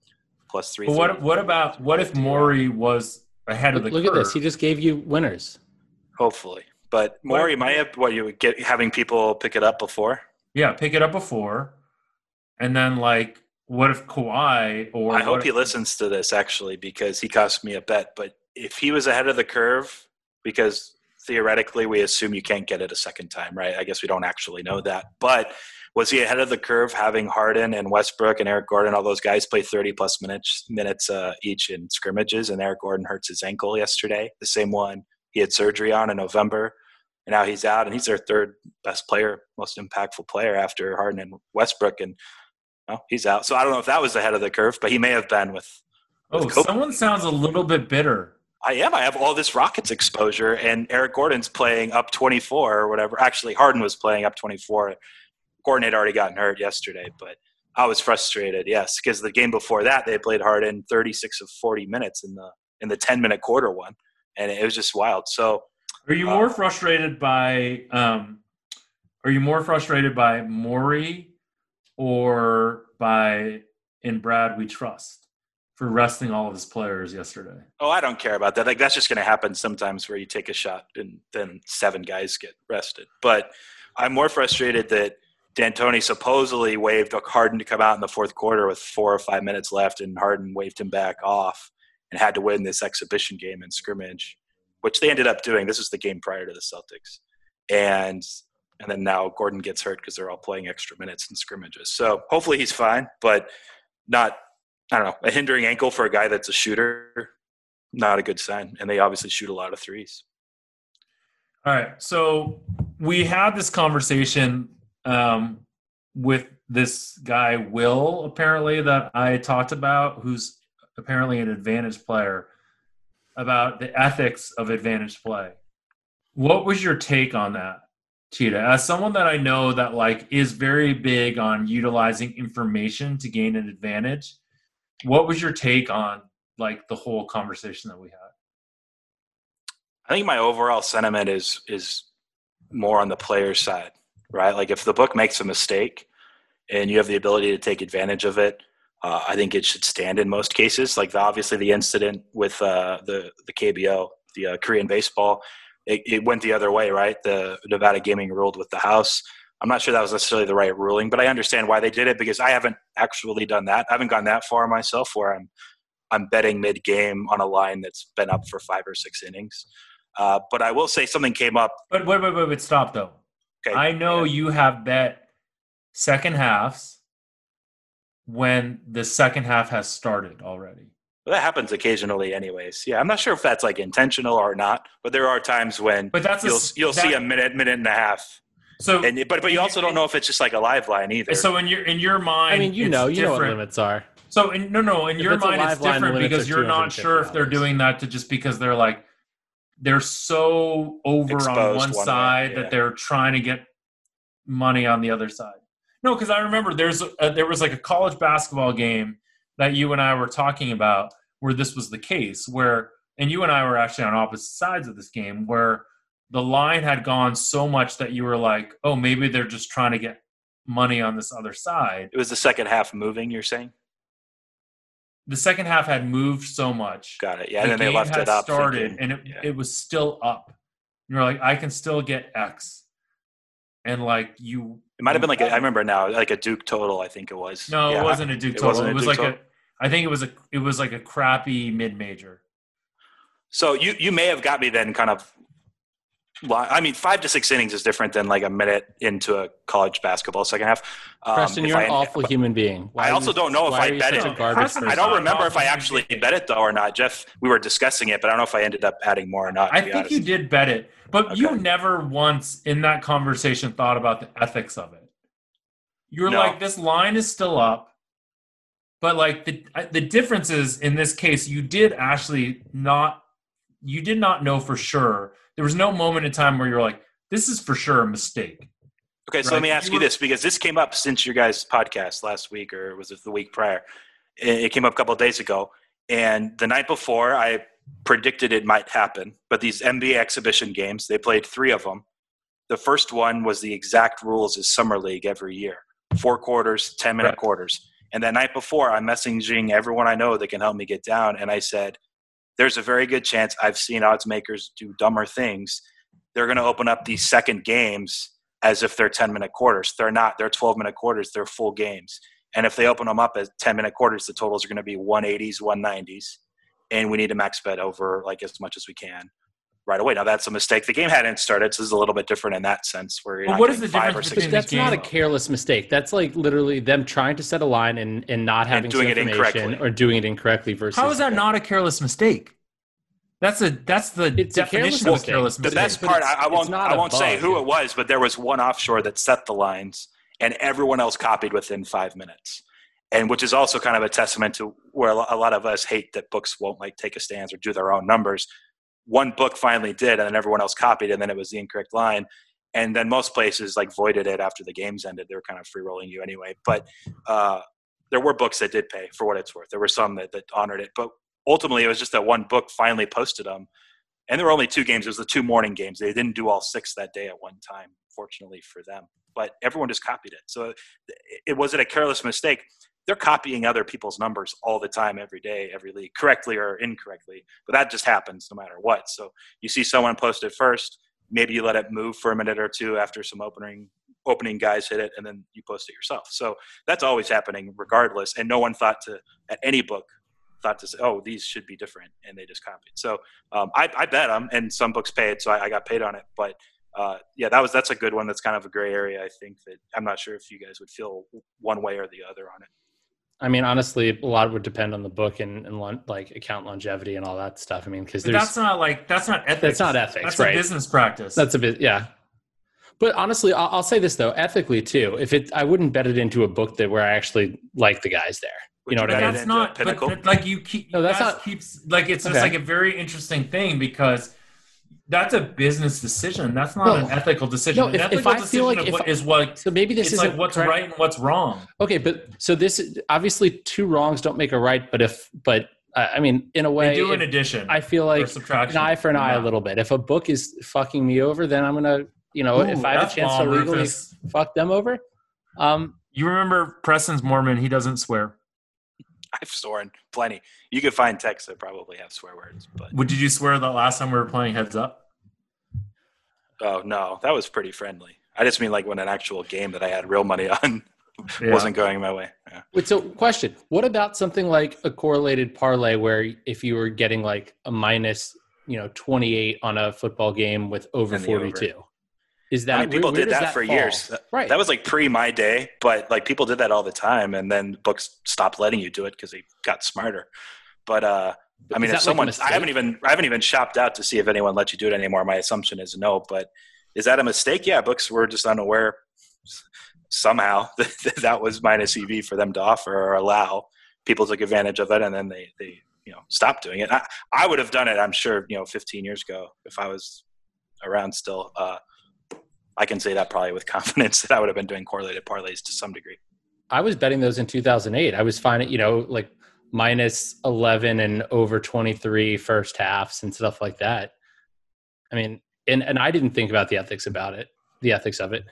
plus three. But what what about what if Morey was ahead of Look, the look at this. He just gave you winners. Hopefully. But Morey might have what you would get having people pick it up before. Yeah, pick it up before, and then like, what if Kawhi or I hope what he listens to this actually because he cost me a bet. But if he was ahead of the curve, because theoretically we assume you can't get it a second time, right? I guess we don't actually know that. But was he ahead of the curve having Harden and Westbrook and Eric Gordon, all those guys play 30 plus minutes minutes uh, each in scrimmages? And Eric Gordon hurts his ankle yesterday, the same one he had surgery on in November. And now he's out, and he's their third best player, most impactful player after Harden and Westbrook. And well, he's out. So I don't know if that was ahead of the curve, but he may have been with Oh, with someone sounds a little bit bitter. I am. I have all this Rockets exposure, and Eric Gordon's playing up 24 or whatever. Actually, Harden was playing up 24. Gordon had already gotten hurt yesterday, but I was frustrated. Yes, because the game before that they played Harden 36 of 40 minutes in the in the 10 minute quarter one, and it was just wild. So Are you Uh, more frustrated by um are you more frustrated by Morey or by in Brad we trust for resting all of his players yesterday? Oh, I don't care about that. Like that's just going to happen sometimes where you take a shot and then seven guys get rested. But I'm more frustrated that D'Antoni supposedly waved Harden to come out in the fourth quarter with four or five minutes left, and Harden waved him back off and had to win this exhibition game in scrimmage, which they ended up doing. This was the game prior to the Celtics, and and then now Gordon gets hurt because they're all playing extra minutes in scrimmages. So hopefully he's fine, but not I don't know, a hindering ankle for a guy that's a shooter, not a good sign. And they obviously shoot a lot of threes. All right. So we had this conversation um, with this guy, Will, apparently, that I talked about, who's apparently an advantage player, about the ethics of advantage play. What was your take on that? Cheetah, as someone that I know that like is very big on utilizing information to gain an advantage, what was your take on like the whole conversation that we had? I think my overall sentiment is is more on the player's side, right? Like if the book makes a mistake and you have the ability to take advantage of it, uh, I think it should stand in most cases. Like the, obviously the incident with uh, the the KBO, the uh, Korean baseball, it, it, went the other way, right? The Nevada Gaming ruled with the House. I'm not sure that was necessarily the right ruling, but I understand why they did it because I haven't actually done that. I haven't gone that far myself where I'm I'm betting mid game on a line that's been up for five or six innings. Uh, but I will say something came up. But wait, wait, wait, wait stop though. Okay. I know yeah. you have bet second halves when the second half has started already. Well, that happens occasionally, anyways. Yeah, I'm not sure if that's like intentional or not, but there are times when but that's you'll a, you'll that, see a minute, minute and a half. So, and, but but you also don't know if it's just like a live line either. So in your in your mind, I mean, you know, you different. know what limits are. So in, no, no, in if your mind it's different because you're not sure if they're doing that to just because they're like they're so over Exposed on one, one side way, yeah. that they're trying to get money on the other side. No, because I remember there's a, there was like a college basketball game that you and I were talking about where this was the case where and you and I were actually on opposite sides of this game where the line had gone so much that you were like, oh, maybe they're just trying to get money on this other side. It was the second half moving, you're saying? The second half had moved so much. Got it. Yeah, the and then they left it up. Started thinking, and it, yeah. it was still up. You're like, I can still get X. And like you It might have been like a, I remember now, like a Duke total, I think it was. No, yeah. it wasn't a Duke total. It, it was like total? a I think it was a it was like a crappy mid major. So you you may have got me then kind of I mean, five to six innings is different than like a minute into a college basketball second half. Um, Preston, you're I, an awful human being. Why I also you, don't know if I bet it. I don't remember if I actually bet it though or not. Jeff, we were discussing it, but I don't know if I ended up adding more or not. I think honest. you did bet it, but okay. you never once in that conversation thought about the ethics of it. You were no. like, this line is still up. But like the the difference is in this case, you did actually not you did not know for sure. There was no moment in time where you're like, this is for sure a mistake. Okay, so right? let me ask you, you this because this came up since your guys' podcast last week, or was it the week prior? It came up a couple days ago, and the night before, I predicted it might happen. But these NBA exhibition games, they played three of them. The first one was the exact rules as summer league every year: four quarters, ten minute right. quarters. And that night before, I'm messaging everyone I know that can help me get down. And I said, there's a very good chance I've seen odds makers do dumber things. They're going to open up these second games as if they're 10 minute quarters. They're not. They're 12 minute quarters. They're full games. And if they open them up as 10 minute quarters, the totals are going to be 180s, 190s. And we need to max bet over like as much as we can right away. Now that's a mistake. The game hadn't started, so it's a little bit different in that sense. Where well, what is the difference between That's not a careless mistake. That's like literally them trying to set a line and, and not having and doing it incorrectly or doing it incorrectly. Versus how is that not a careless mistake? That's a that's the it's definition a of a careless mistake. The best part, I, I won't I won't say who it was, but there was one offshore that set the lines, and everyone else copied within five minutes and which is also kind of a testament to where a lot of us hate that books won't like take a stance or do their own numbers one book finally did, and then everyone else copied, and then it was the incorrect line. And then most places like voided it after the games ended. They were kind of free rolling you anyway. But uh, there were books that did pay for what it's worth. There were some that, that honored it, but ultimately it was just that one book finally posted them. And there were only two games. It was the two morning games. They didn't do all six that day at one time, fortunately for them. But everyone just copied it. So it was it a careless mistake? They're copying other people's numbers all the time, every day, every league, correctly or incorrectly. But that just happens no matter what. So you see someone post it first, maybe you let it move for a minute or two after some opening opening guys hit it, and then you post it yourself. So that's always happening, regardless. And no one thought to at any book thought to say, oh, these should be different, and they just copied. So um, I, I, bet them, and some books paid, so I, I got paid on it. But uh, yeah, that was that's a good one. That's kind of a gray area. I think that I'm not sure if you guys would feel one way or the other on it. I mean, honestly, a lot would depend on the book and, and like account longevity and all that stuff. I mean, because that's not like that's not ethics. That's not ethics. That's right? a business practice. That's a bit, yeah. But honestly, I'll, I'll, say this though, ethically too. If it, I wouldn't bet it into a book that where I actually like the guys there. You know what I mean? That's not but, but, like you keep. No, that's not keeps like it's just like a very interesting thing because that's a business decision. That's not No. an ethical decision. No, an if- if ethical I feel like if what is what So maybe this isn't like what's correct. right and what's wrong. Okay, but so this obviously two wrongs don't make a right. But if but I I mean, in a way, They do an addition. I feel like an eye for an eye a little bit. If a book is fucking me over, then I'm gonna, you know, if I have a chance to legally Rufus. fuck them over, um, You remember Preston's Mormon? He doesn't swear. <laughs> I've sworn plenty. You could find texts that probably have swear words, but What did you swear the last time we were playing Heads Up? oh no, that was pretty friendly. I just mean like when an actual game that I had real money <laughs> on Yeah. wasn't going my way. Yeah. Wait, so question: What about something like a correlated parlay, where if you were getting like a minus, you know, twenty eight on a football game with over over. forty two? Is that I mean, people where- where did does that, for fall? years. Right. That was like pre my day, but like people did that all the time, and then books stopped letting you do it because they got smarter. But uh, I mean, that if like someone, I haven't even, I haven't even shopped out to see if anyone lets you do it anymore. My assumption is no. But is that a mistake? Yeah, books were just unaware somehow <laughs> that that was minus EV for them to offer or allow. People took advantage of it, and then they they you know stopped doing it. I, I would have done it. I'm sure you know 15 years ago if I was around still. Uh, I can say that probably with <laughs> confidence that I would have been doing correlated parlays to some degree. I was betting those in 2008. I was finding, you know, like minus 11 and over 23 first halves and stuff like that. I mean, and, and I didn't think about the ethics about it, the ethics of it.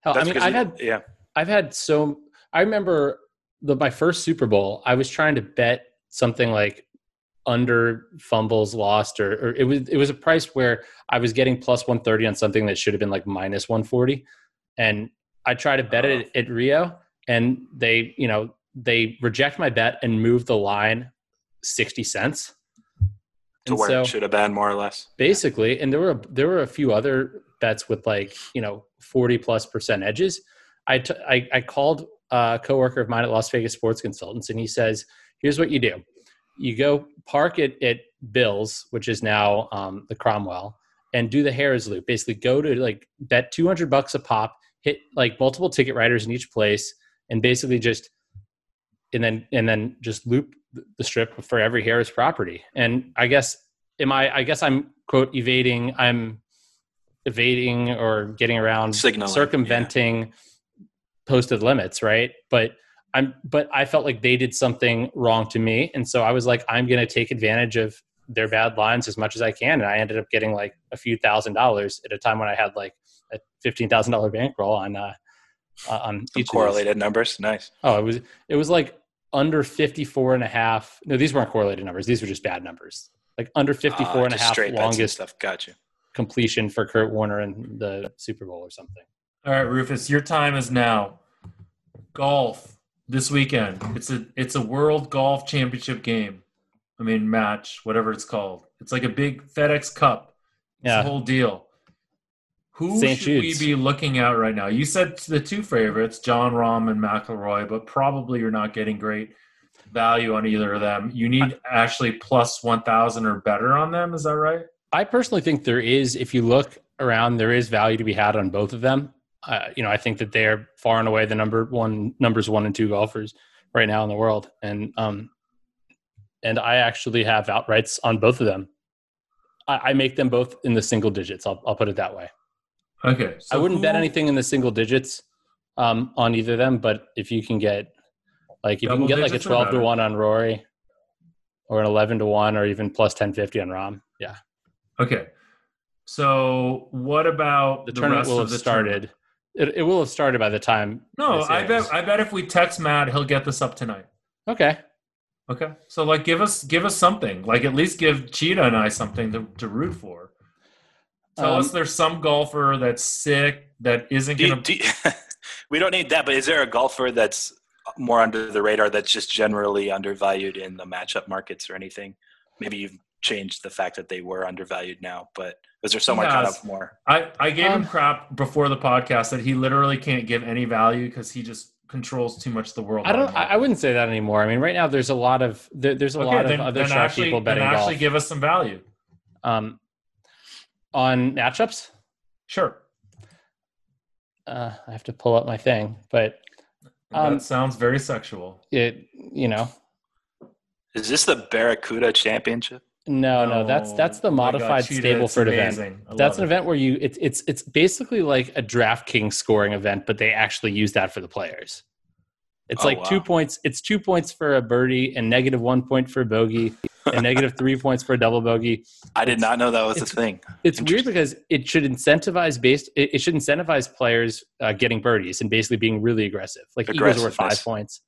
Hell, I mean, I've had, yeah. I've had so, I remember the, my first Super Bowl, I was trying to bet something like under fumbles lost or, or it was, it was a price where I was getting plus 130 on something that should have been like minus 140. And I tried to bet it at Rio and they, you know, they reject my bet and move the line 60 cents. to And where so it should have been more or less. basically, and there were, there were a few other bets with like, you know, 40 plus percent edges. I, t- I, I called a coworker of mine at Las Vegas Sports Consultants and he says, here's what you do. You go park it at Bill's, which is now um, the Cromwell, and do the Harrah's loop. Basically, go to like bet 200 bucks a pop, hit like multiple ticket writers in each place, and basically just and then and then just loop the strip for every Harrah's property. And I guess am I? I guess I'm quote evading. I'm evading or getting around Signaling, circumventing posted limits, right? But I'm but I felt like they did something wrong to me, and so I was like, I'm going to take advantage of their bad lines as much as I can, and I ended up getting like a few thousand dollars at a time when I had like a fifteen thousand dollar bankroll on uh, uh, on Some each correlated numbers. Nice. Oh, it was it was like under 54 and a half. No, these weren't correlated numbers. These were just bad numbers. Like under 54 Ah, and a half straight longest stuff. Got you. completion for Kurt Warner in the Super Bowl or something. All right, Rufus, your time is now. Golf this weekend. It's a it's a World Golf Championship game. I mean match, whatever it's called. It's like a big FedEx Cup. It's Yeah. a whole deal. Who St. should Jude's. we be looking at right now? You said the two favorites, Jon Rahm and McIlroy, but probably you're not getting great value on either of them. You need actually plus one thousand or better on them. Is that right? I personally think there is, if you look around, there is value to be had on both of them. Uh, you know, I think that they're far and away the number one, numbers one and two golfers right now in the world, and um, and I actually have outrights on both of them. I, I make them both in the single digits. I'll, I'll put it that way. Okay. I wouldn't bet anything in the single digits um, on either of them, but if you can get like if you can get like a twelve to one on Rory, or an eleven to one, or even plus ten fifty on Rahm, yeah, Okay. So what about the, the, tournament rest will of have started? tournament? Started. It, it will have started by the time. No, I bet I bet if we text Matt, he'll get this up tonight. Okay, Okay. So like give us give us something. Like at least give Cheetah and I something to, to root for. Tell Um, us there's some golfer that's sick that isn't Do gonna do <laughs> we don't need that, but is there a golfer that's more under the radar that's just generally undervalued in the matchup markets or anything? Maybe you've changed the fact that they were undervalued now, but is there someone kind has. of more? I, I gave Um, him crap before the podcast that he literally can't give any value because he just controls too much of the world. I don't. I. I wouldn't say that anymore. I mean, right now there's a lot of there, there's a Okay, lot then, of other sharp actually, people betting then actually golf. give us some value. um, on matchups, Sure. uh, I have to pull up my thing, but Um, that sounds very sexual. it you know Is this the Barracuda Championship? No, no, that's that's the Oh God, modified Cheetah, Stableford event. That's an it. event where you it's it's it's basically like a DraftKings scoring event, but they actually use that for the players. It's Oh, like two points. It's two points for a birdie and negative one point for a bogey and <laughs> negative three points for a double bogey. I did not know that was a thing. It's weird because it should incentivize based. It, it should incentivize players uh, getting birdies and basically being really aggressive. Like Eagles worth five points,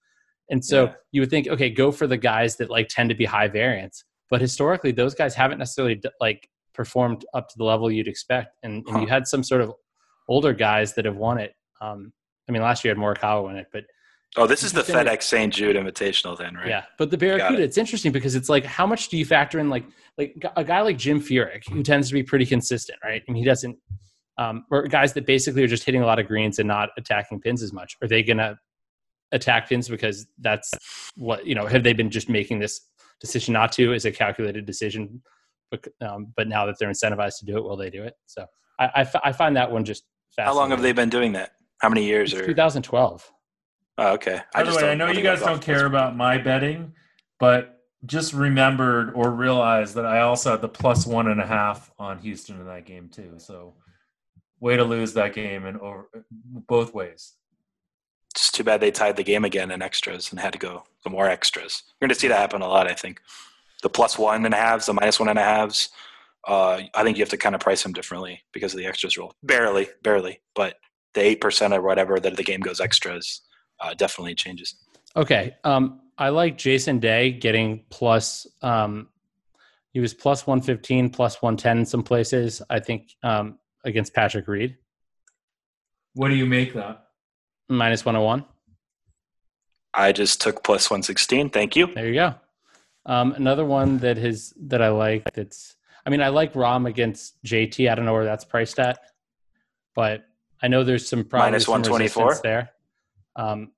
and so Yeah. you would think, okay, go for the guys that like tend to be high variance. But historically, those guys haven't necessarily like performed up to the level you'd expect. And, and you had some sort of older guys that have won it. Um, I mean, last year had Morikawa win it, but Oh, this is the FedEx St. Jude Invitational, then, right? yeah, but the Barracuda, it. it's interesting because it's like, how much do you factor in like like a guy like Jim Furyk, who tends to be pretty consistent, right? I mean, he doesn't, um, or guys that basically are just hitting a lot of greens and not attacking pins as much. Are they gonna attack pins because that's what you know? Have they been just making this decision not to? Is a calculated decision, but, um, but now that they're incentivized to do it, will they do it? So I, I, find that one just. How long have they been doing that? How many years? It's Or 2012. oh, okay. By the way, I know you guys don't care about my betting, but just remembered or realized that I also had the plus one and a half on Houston in that game too. So way to lose that game and over both ways. It's too bad they tied the game again in extras and had to go the more extras. You're going to see that happen a lot, I think. The plus one and a halves, the minus one and a halves. Uh, I think you have to kind of price them differently because of the extras rule. Barely, barely, but the eight percent or whatever that the game goes extras uh, definitely changes. Okay. Um, I like Jason Day getting plus. Um, he was plus one fifteen, plus one ten in some places. I think um, against Patrick Reed, What do you make that? Minus one hundred one. I just took plus one sixteen. Thank you. There you go. Um, another one that has that I like. That's. I mean, I like Rahm against JT. I don't know where that's priced at, but I know there's some probably 124? there. Um,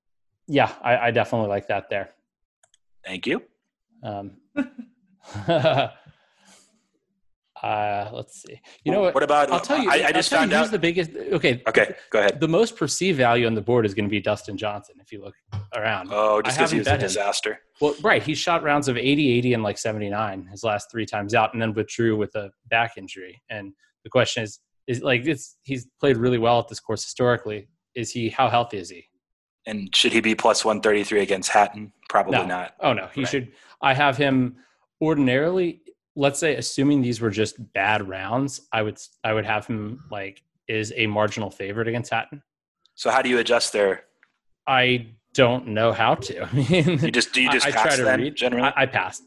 yeah, I, I definitely like that there. Thank you. Um, <laughs> <laughs> uh, let's see. You know what? What about? I'll tell you. I, I just found who's out. the biggest. Okay. okay, go ahead. The most perceived value on the board is going to be Dustin Johnson. If you look around. Oh, just because he was a bet him. disaster. well, right. He shot rounds of 80, 80, and like 79 his last three times out, and then withdrew with a back injury. And the question is, is like it's he's played really well at this course historically. Is he? How healthy is he? And should he be plus one thirty three against Hatton? Probably No. not. Oh no, he Right. should. I have him ordinarily. Let's say, assuming these were just bad rounds, I would I would have him like is a marginal favorite against Hatton. So how do you adjust there? I don't know how to. <laughs> I mean, You just do you just I, pass try to then read. generally? I, I passed.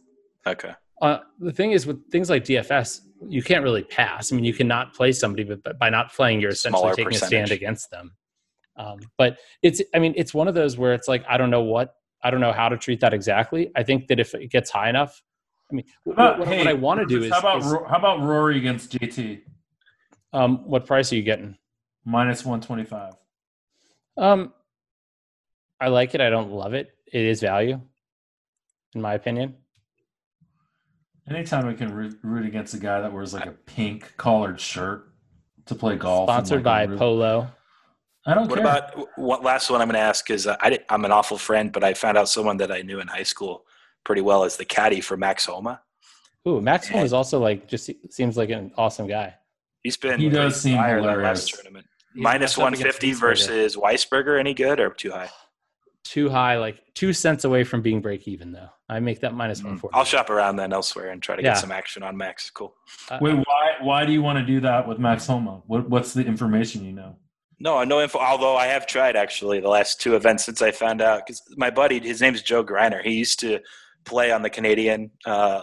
okay. Uh, the thing is with things like DFS, you can't really pass. I mean, you cannot play somebody, but, by not playing, you're essentially Smaller taking a stand against them. Um, but it's, I mean, it's one of those where it's like I don't know what, I don't know how to treat that exactly. I think that if it gets high enough, I mean, what, about- what, hey, what I want to do is, how about is, how about Rory against JT um, what price are you getting? minus one twenty five? Um, I like it. I don't love it. It is value, in my opinion. Anytime we can root, root against a guy that wears like a pink collared shirt to play golf, Sponsored like, by Polo. I don't What care. about what last one I'm going to ask is uh, I, di- I'm an awful friend, but I found out someone that I knew in high school pretty well as the caddy for Max Homa. Ooh, Max Homa And- is also like just seems like an awesome guy. He's been He does seem fire hilarious. tournament. He's Minus matched up against 150 versus Weisberger. Any good or too high? too high, like two cents away from being break even though. I make that minus Mm. one forty. I'll shop around then elsewhere and try to Yeah. get some action on Max. Cool. Uh, Wait, why why do you want to do that with Max Homa? What what's the information you know? No, no info. Although I have tried actually the last two events since I found out because my buddy, his name's Joe Greiner. He used to play on the Canadian uh,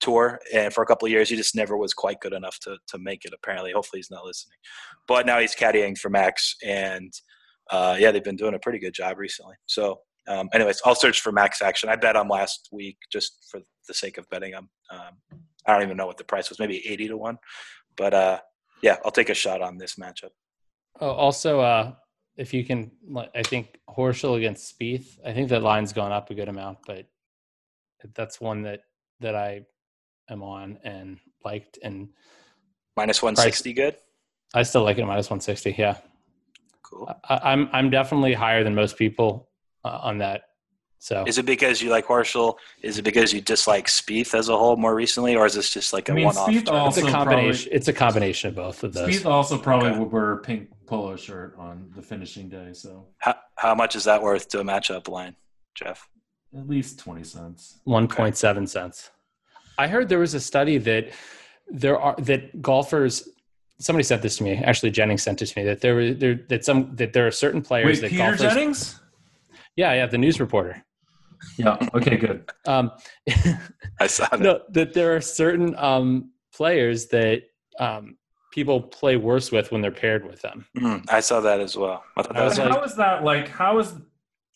tour, and for a couple of years, he just never was quite good enough to to make it. Apparently, hopefully, he's not listening. But now he's caddying for Max, and uh, yeah, they've been doing a pretty good job recently. So, um, anyways, I'll search for Max action. I bet on last week just for the sake of betting him. Um, I don't even know what the price was, maybe eighty to one. But uh, yeah, I'll take a shot on this matchup. Oh, also, uh, if you can, I think Horschel against Spieth. I think that line's gone up a good amount, but that's one that that I am on and liked, and Minus one sixty, good. I still like it at minus one sixty. Yeah, Cool. I, I'm I'm definitely higher than most people uh, on that So Is it because you like Horschel? Is it because you dislike Spieth as a whole more recently, or is this just like a I mean, one-off? Spieth also- it's a combination. It's a combination of both of those. Spieth also probably Okay. would wear a pink polo shirt on the finishing day, so How, how much is that worth to a matchup line, Jeff? At least twenty cents. One point seven cents. I heard there was a study that there are that golfers. Somebody sent this to me. Actually, Jennings sent it to me that there were there that some that there are certain players Wait, that Peter golfers. Jennings? Yeah, yeah, the news reporter. Yeah. Okay. Good. Um, <laughs> I saw that. <laughs> no, that there are certain um, players that um, people play worse with when they're paired with them. Mm, I saw that as well. I thought that was was But like- how is that like? How is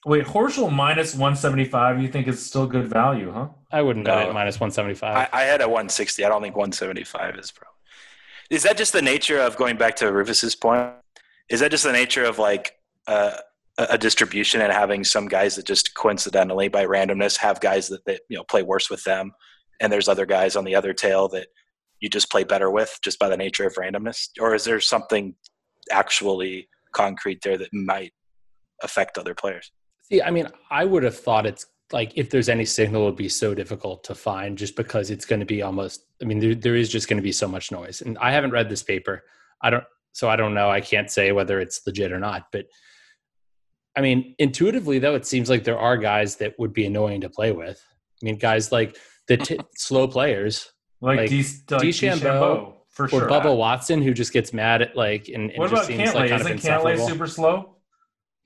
wait Horschel minus one seventy five? You think is still good value, huh? I wouldn't bet No. it minus one seventy I. I had a 160. I don't think 175 is pro. Is that just the nature of going back to Rufus's point? Is that just the nature of like uh, a a distribution and having some guys that just coincidentally by randomness have guys that, that you know play worse with them, and there's other guys on the other tail that you just play better with just by the nature of randomness, or is there something actually concrete there that might affect other players? See, I mean, I would have thought it's like if there's any signal, it would be so difficult to find just because it's going to be almost. I mean, there, there is just going to be so much noise, and I haven't read this paper. I don't, so I don't know. I can't say whether it's legit or not. But I mean, intuitively though, it seems like there are guys that would be annoying to play with. I mean, guys like the t- <laughs> slow players Like, Like, D, like DeChambeau DeChambeau, for or sure. Bubba Watson, who just gets mad at like and, and what just about seems Cantlay? like kind of Isn't Cantlay insufferable. super slow?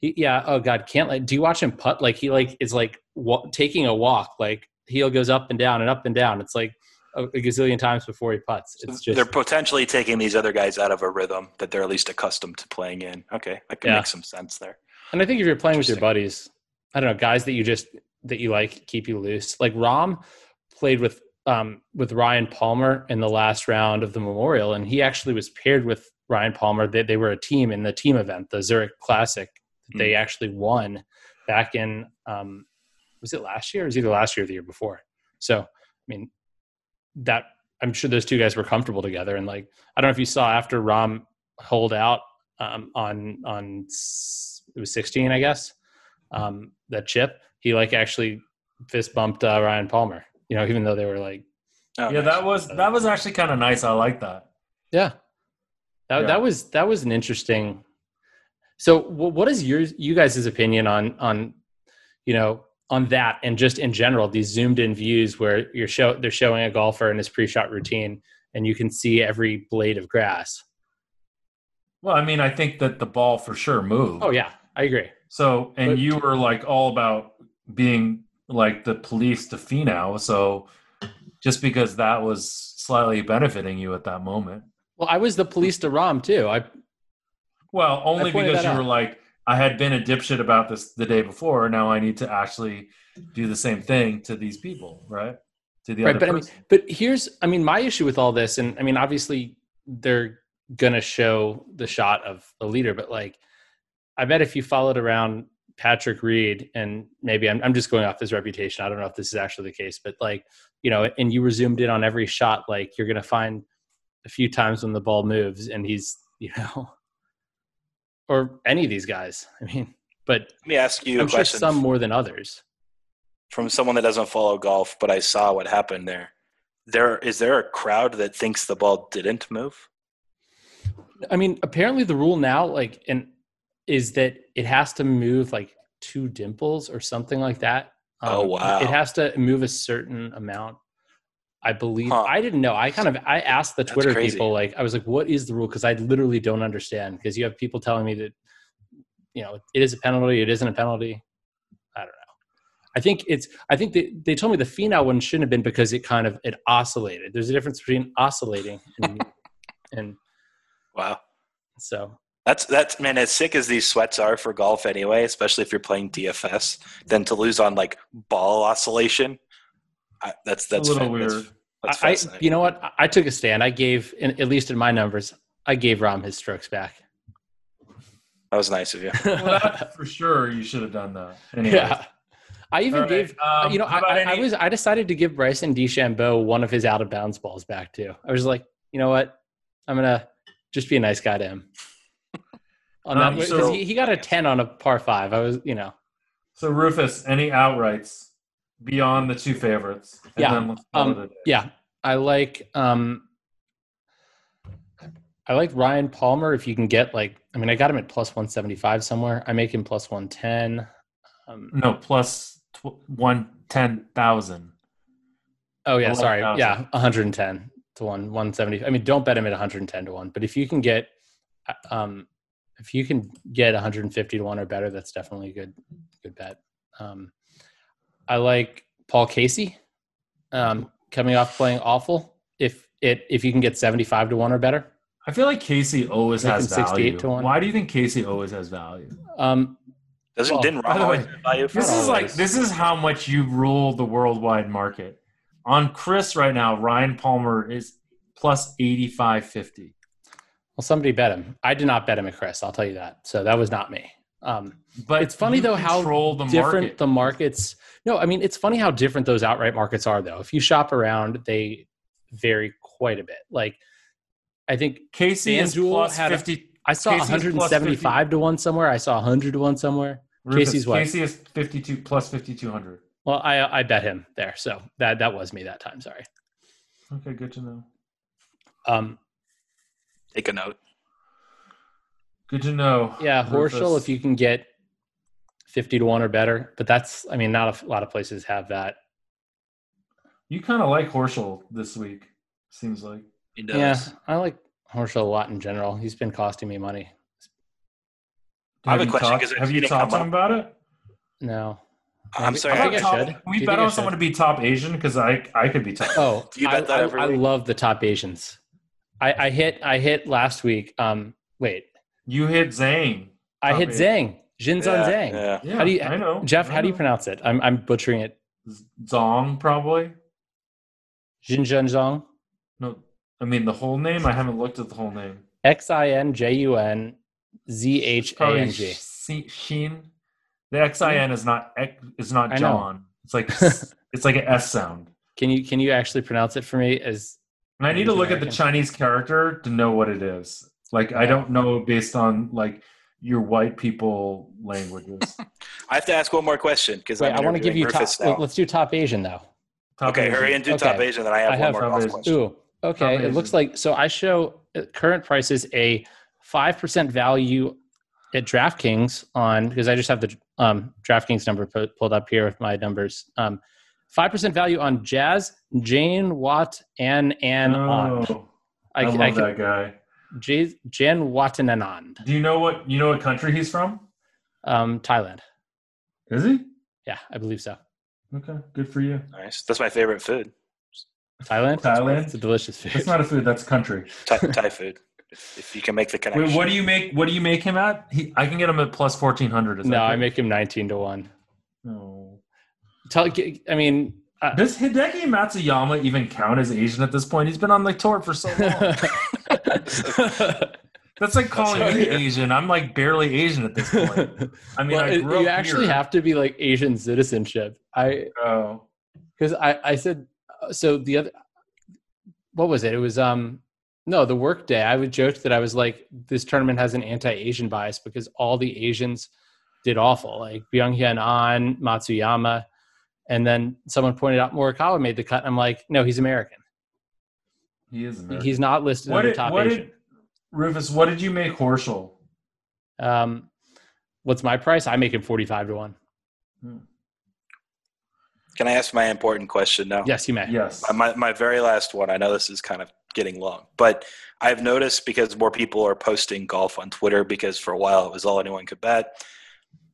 He, yeah. Oh God, can't like. Do you watch him putt? Like he like is like wa- taking a walk. Like heel goes up and down and up and down. It's like a, a gazillion times before he puts. It's just they're potentially taking these other guys out of a rhythm that they're at least accustomed to playing in. Okay, that can Yeah. make some sense there. and I think if you're playing with your buddies, I don't know, guys that you just that you like keep you loose. Like Rahm played with um with Ryan Palmer in the last round of the Memorial, and he actually was paired with Ryan Palmer. They they were a team in the team event, the Zurich Classic. That They actually won back in um was it last year? It was either last year or the year before. So I mean that I'm sure those two guys were comfortable together. And like I don't know if you saw after Rahm hold out um, on on it was 16, I guess. Um, that chip, he like actually fist bumped uh, Ryan Palmer. You know, even though they were like, Oh, yeah, nice. that was that was actually kind of nice. I like that. yeah, that Yeah. that was that was an interesting. So, what is your you guys' opinion on on you know on that and just in general these zoomed in views where you're show they're showing a golfer in his pre-shot routine and you can see every blade of grass. Well, I mean, I think that the ball for sure moved. Oh yeah, I agree. So, and But- you were like all about being like the police to Finau. So, just because that was slightly benefiting you at that moment. Well, I was the police to Rahm too. I Well, only because you were like, I had been a dipshit about this the day before. Now I need to actually do the same thing to these people, right? To the right, other but I mean, person. but here's, I mean, my issue with all this, and I mean, obviously they're gonna show the shot of the leader, but like, I bet if you followed around Patrick Reed, and maybe I'm, I'm just going off his reputation. I don't know if this is actually the case, but like, you know, and you were zoomed in on every shot, like you're gonna find a few times when the ball moves, and he's, <laughs> you know, or any of these guys. I mean, but Let me ask you I'm sure some more than others. from someone that doesn't follow golf, but I saw what happened there. There is there a crowd that thinks the ball didn't move? I mean, apparently the rule now, like, and is that it has to move like two dimples or something like that. Um, Oh, wow. It has to move a certain amount. I believe Huh. I didn't know. I kind of I asked the Twitter people like I was like, "What is the rule?" Because I literally don't understand. Because you have people telling me that you know it is a penalty, it isn't a penalty. I don't know. I think it's. I think they, they told me the Finau one shouldn't have been because it kind of it oscillated. There's a difference between oscillating and <laughs> and Wow. so That's that's man, as sick as these sweats are for golf anyway, especially if you're playing DFS, then to lose on like ball oscillation, I, that's that's a little fa- weird. That's, I, I- you know what? I- I took a stand. I gave, in, at least in my numbers, I gave Rahm his strokes back. that was nice of you. <laughs> Well, for sure, you should have done that. Anyway, yeah, I even All right, gave. um, you know, I, about I, I was. I decided to give Bryson DeChambeau one of his out of bounds balls back too. I was like, you know what? I'm gonna just be a nice guy to him. <laughs> On Um, that, so- because he, he got a ten on a par five. I was, you know, So Rufus, any outrights beyond the two favorites? And Yeah, then um, it a day. Yeah, I like um I like Ryan Palmer if you can get like I mean I got him at plus 175 somewhere. I make him plus 110. Um, No, plus tw- one ten thousand. oh yeah, 11,000. sorry. Yeah, 110 to 1 170. I mean don't bet him at 110 to 1, but if you can get uh, um if you can get 150 to 1 or better that's definitely a good good bet. Um I like Paul Casey um coming off playing awful if it if you can get 75 to 1 or better. I feel like Casey always has 68 value. to one. Why do you think Casey always has value? Um, Doesn't Well, didn't by the always way, value? This Not is like this is how much you rule the worldwide market. On Circa right now, Ryan Palmer is plus eighty five fifty. well, somebody bet him. I did not bet him at Chris. I'll tell you that. So that was not me. Um, But It's funny, though, how the different market. the markets. No, I mean it's funny how different those outright markets are, though. If you shop around, they vary quite a bit. Like, I think Casey is FanDuel plus had fifty. I saw Casey's plus 175 to one somewhere. I saw 100 to one somewhere. Rufus, Casey's what? Casey is fifty two plus fifty two hundred. Well, I I bet him there. So that that was me that time. Sorry. Okay, good to know. Um, Take a note. Good to know. yeah, Horschel, if you can get 50 to one or better, but that's I mean not a lot of places have that. you kind of like Horschel this week. Seems like. He does. Yeah, I like Horschel a lot in general. He's been costing me money. I have a question, talked- I've you talked to him about it? No. I'm Maybe- sorry. I think I- I should. We you bet think I on should? someone to be top Asian? Because I I could be top. Oh, Do you bet I, that I- every I love the top Asians. I, I hit I hit last week. Um, wait, You hit Zhang. I hit Zhang. Jinzan yeah, Zhang. yeah. Yeah, How do you- I know. Jeff, I how do you pronounce it? I'm I'm butchering it. Zong probably. Jinzan Zhang. No, I mean the whole name. I haven't looked at the whole name. X I N J U N Z H A Probably N G. Shi- Sheen. The X I N is not X- is not John. It's like <laughs> it's like an S sound. Can you can you actually pronounce it for me? As And I need to He's look at the Chinese character to know what it is. Like I don't know based on like your white people languages. <laughs> I have to ask one more question because I'm want to give you top. Rufus now. Let's do top Asian though. Top Okay, Asian. hurry and do Okay. top Asian, then I have I one have more top golf question. Ooh, okay. Top It looks like so. I show uh, current prices a five percent value at DraftKings on because I just have the um, DraftKings number pu- pulled up here with my numbers. Um, Five percent value on Jazz, Jane Watt, and and on. Oh, I, love that guy. J- Janewattananond, Do you know what you know what country he's from? um, Thailand. Is he? Yeah, I believe so. Okay, good for you. Nice. That's my favorite food. Thailand. Thailand? It's a delicious food. That's not a food. That's a country. Thai, Thai food. If, if you can make the connection. Wait, what do you make? What do you make him at? He, I can get him at plus fourteen hundred. no, I make him nineteen to one. No. Tell, I mean, uh, Does Hideki Matsuyama even count as Asian at this point? He's been on the tour for so long. <laughs> That's like calling right, me. Asian. I'm like barely Asian at this <laughs> point. I mean, well, I it- grew up you actually here. have to be like Asian citizenship. I Oh, because I I said uh, so the other what was it? It was um no the work day. I would joke that I was like this tournament has an anti-Asian bias because all the Asians did awful, like Byeong Hun An, Matsuyama, and then someone pointed out Morikawa made the cut. I'm like, no, he's American. he is American. He's not listed what in the top what Asian. did Rufus? What did you make Horschel? Um, what's my price? I make him 45 to one. Can I ask my important question now? Yes, you may. Yes. My, my, my very last one. I know this is kind of getting long, but I've noticed because more people are posting golf on Twitter because for a while it was all anyone could bet.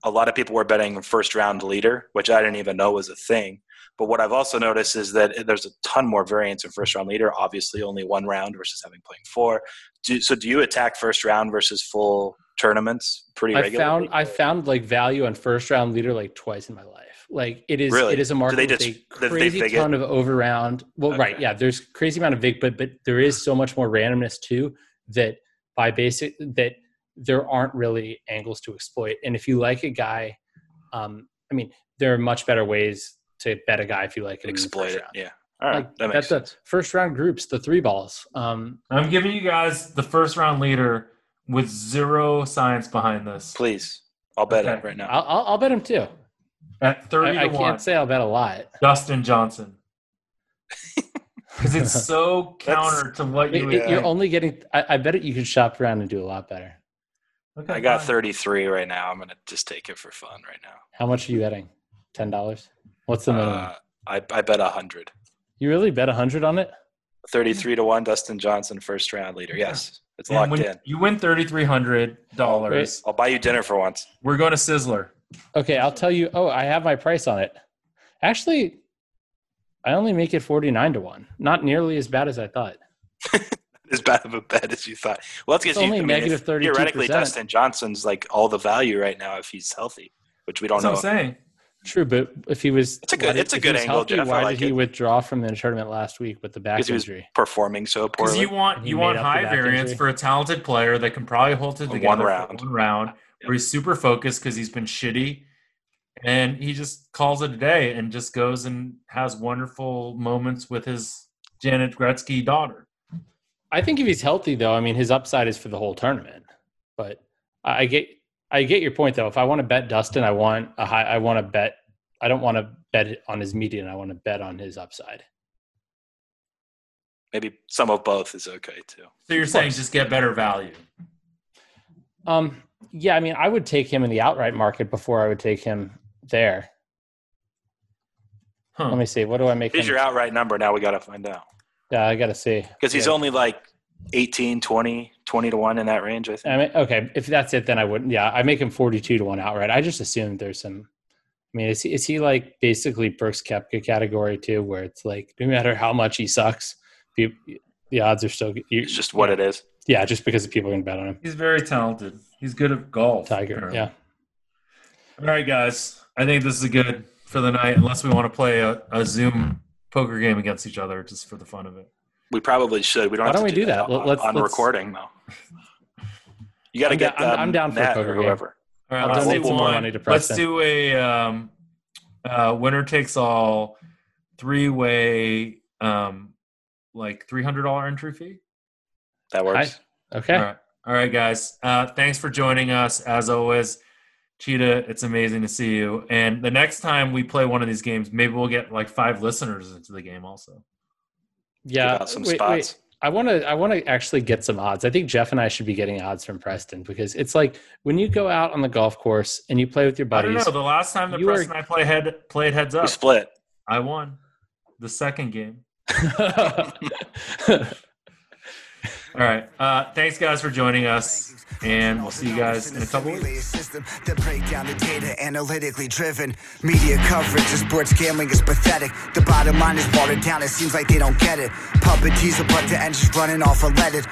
A lot of people were betting first round leader, which I didn't even know was a thing. But what I've also noticed is that there's a ton more variance in first round leader. Obviously, only one round versus having playing four. Do, so, do you attack first round versus full tournaments pretty I regularly? found I found like value on first round leader like twice in my life. Like it is Really? it is a market they with just- a they- they crazy fig ton of over round. Well, right, yeah. There's crazy amount of vig, but but there is so much more randomness too that by basic that there aren't really angles to exploit. And if you like a guy, um, I mean, there are much better ways to bet a guy if you like him in the exploit it. round. Yeah. All right. Like that makes that's the first round groups, the three balls. Um, I'm giving you guys the first round leader with zero science behind this. Please. I'll bet Okay. it right now. I'll, I'll I'll bet him too. at 30 I, I to 1. can't say I'll bet a lot. Dustin Johnson. <laughs> Because it's so counter to what you. It, it, you're only getting. I, I bet it, you could shop around and do a lot better. Okay, I got fine. 33 right now. I'm gonna just take it for fun right now. How much are you betting? Ten dollars. What's the minimum? Uh, I I bet 100. you really bet a hundred on it? 33 to one. Dustin Johnson, first round leader. Yes, it's And locked when in. You win $3,300. I'll buy you dinner for once. We're going to Sizzler. Okay, I'll tell you. Oh, I have my price on it. Actually, I only make it forty nine to one. Not nearly as bad as I thought. <laughs> <laughs> As bad of a bet as you thought. Well, that's because It's you only I mean, negative if- 32%. Theoretically, Dustin Johnson's like all the value right now if he's healthy, which we don't That's what know. I'm saying. True, but if he was, It's a good- it's a good angle, healthy, Jeff. Why like did he it. withdraw from the tournament last week with the back Because he was injury? performing so poorly. Because poorly. you want you want high variance injury. for a talented player that can probably hold it One together for round. one round, where he's super focused because he's been shitty, and he just calls it a day and just goes and has wonderful moments with his Janet Gretzky daughter. I think if he's healthy, though, I mean, his upside is for the whole tournament. But I I get, I get your point, though. If I want to bet Dustin, I want a high. I want to bet. I don't want to bet on his median. I want to bet on his upside. Maybe some of both is okay too. So you're saying just get better value. Um, yeah, I mean, I would take him in the outright market before I would take him there. Huh. Let me see. What do I make? Here's him? your outright number. Now we got to find out. Yeah, I got to see. Because he's Yeah. only like 18, 20, 20 to 1 in that range, I think. I mean, okay, if that's it, then I wouldn't. Yeah, I make him forty-two to one outright. I just assumed there's some. I mean, is he, is he like basically Brooks Koepka category too, where it's like no matter how much he sucks, people, the odds are still. You, It's just what it is. Yeah, just because people are going to bet on him. He's very talented. He's good at golf. Tiger. apparently. Yeah. All right, guys. I think this is good for the night, unless we want to play a, a Zoom poker game against each other just for the fun of it. We probably should. We don't Why have don't to we do that? On, Let's- on let's- recording, though. <laughs> You got to get down- I'm- I'm down for a Matt poker or game. whoever. All right, I'll let's do some more one. Let's Preston. do a um, uh, winner takes all three way, um, like three hundred dollar entry fee. That works. Okay. All right, all right, guys. Uh, thanks for joining us as always. Cheetah, it's amazing to see you. And the next time we play one of these games, maybe we'll get like five listeners into the game also. Yeah. Some wait, spots. wait. I want to. I want to actually get some odds. I think Jeff and I should be getting odds from Preston because it's like when you go out on the golf course and you play with your I don't buddies. know. The last time that You are- Preston and I play head played heads We up, split. I won the second game. <laughs> <laughs> All right. Uh, thanks, guys, for joining us, and we'll see you guys in a couple weeks. System that break down the data analytically driven. Media coverage of sports gambling is pathetic. The bottom line is watered down. It seems like they don't get it. Puppet teaser, but the engine's running off unleaded.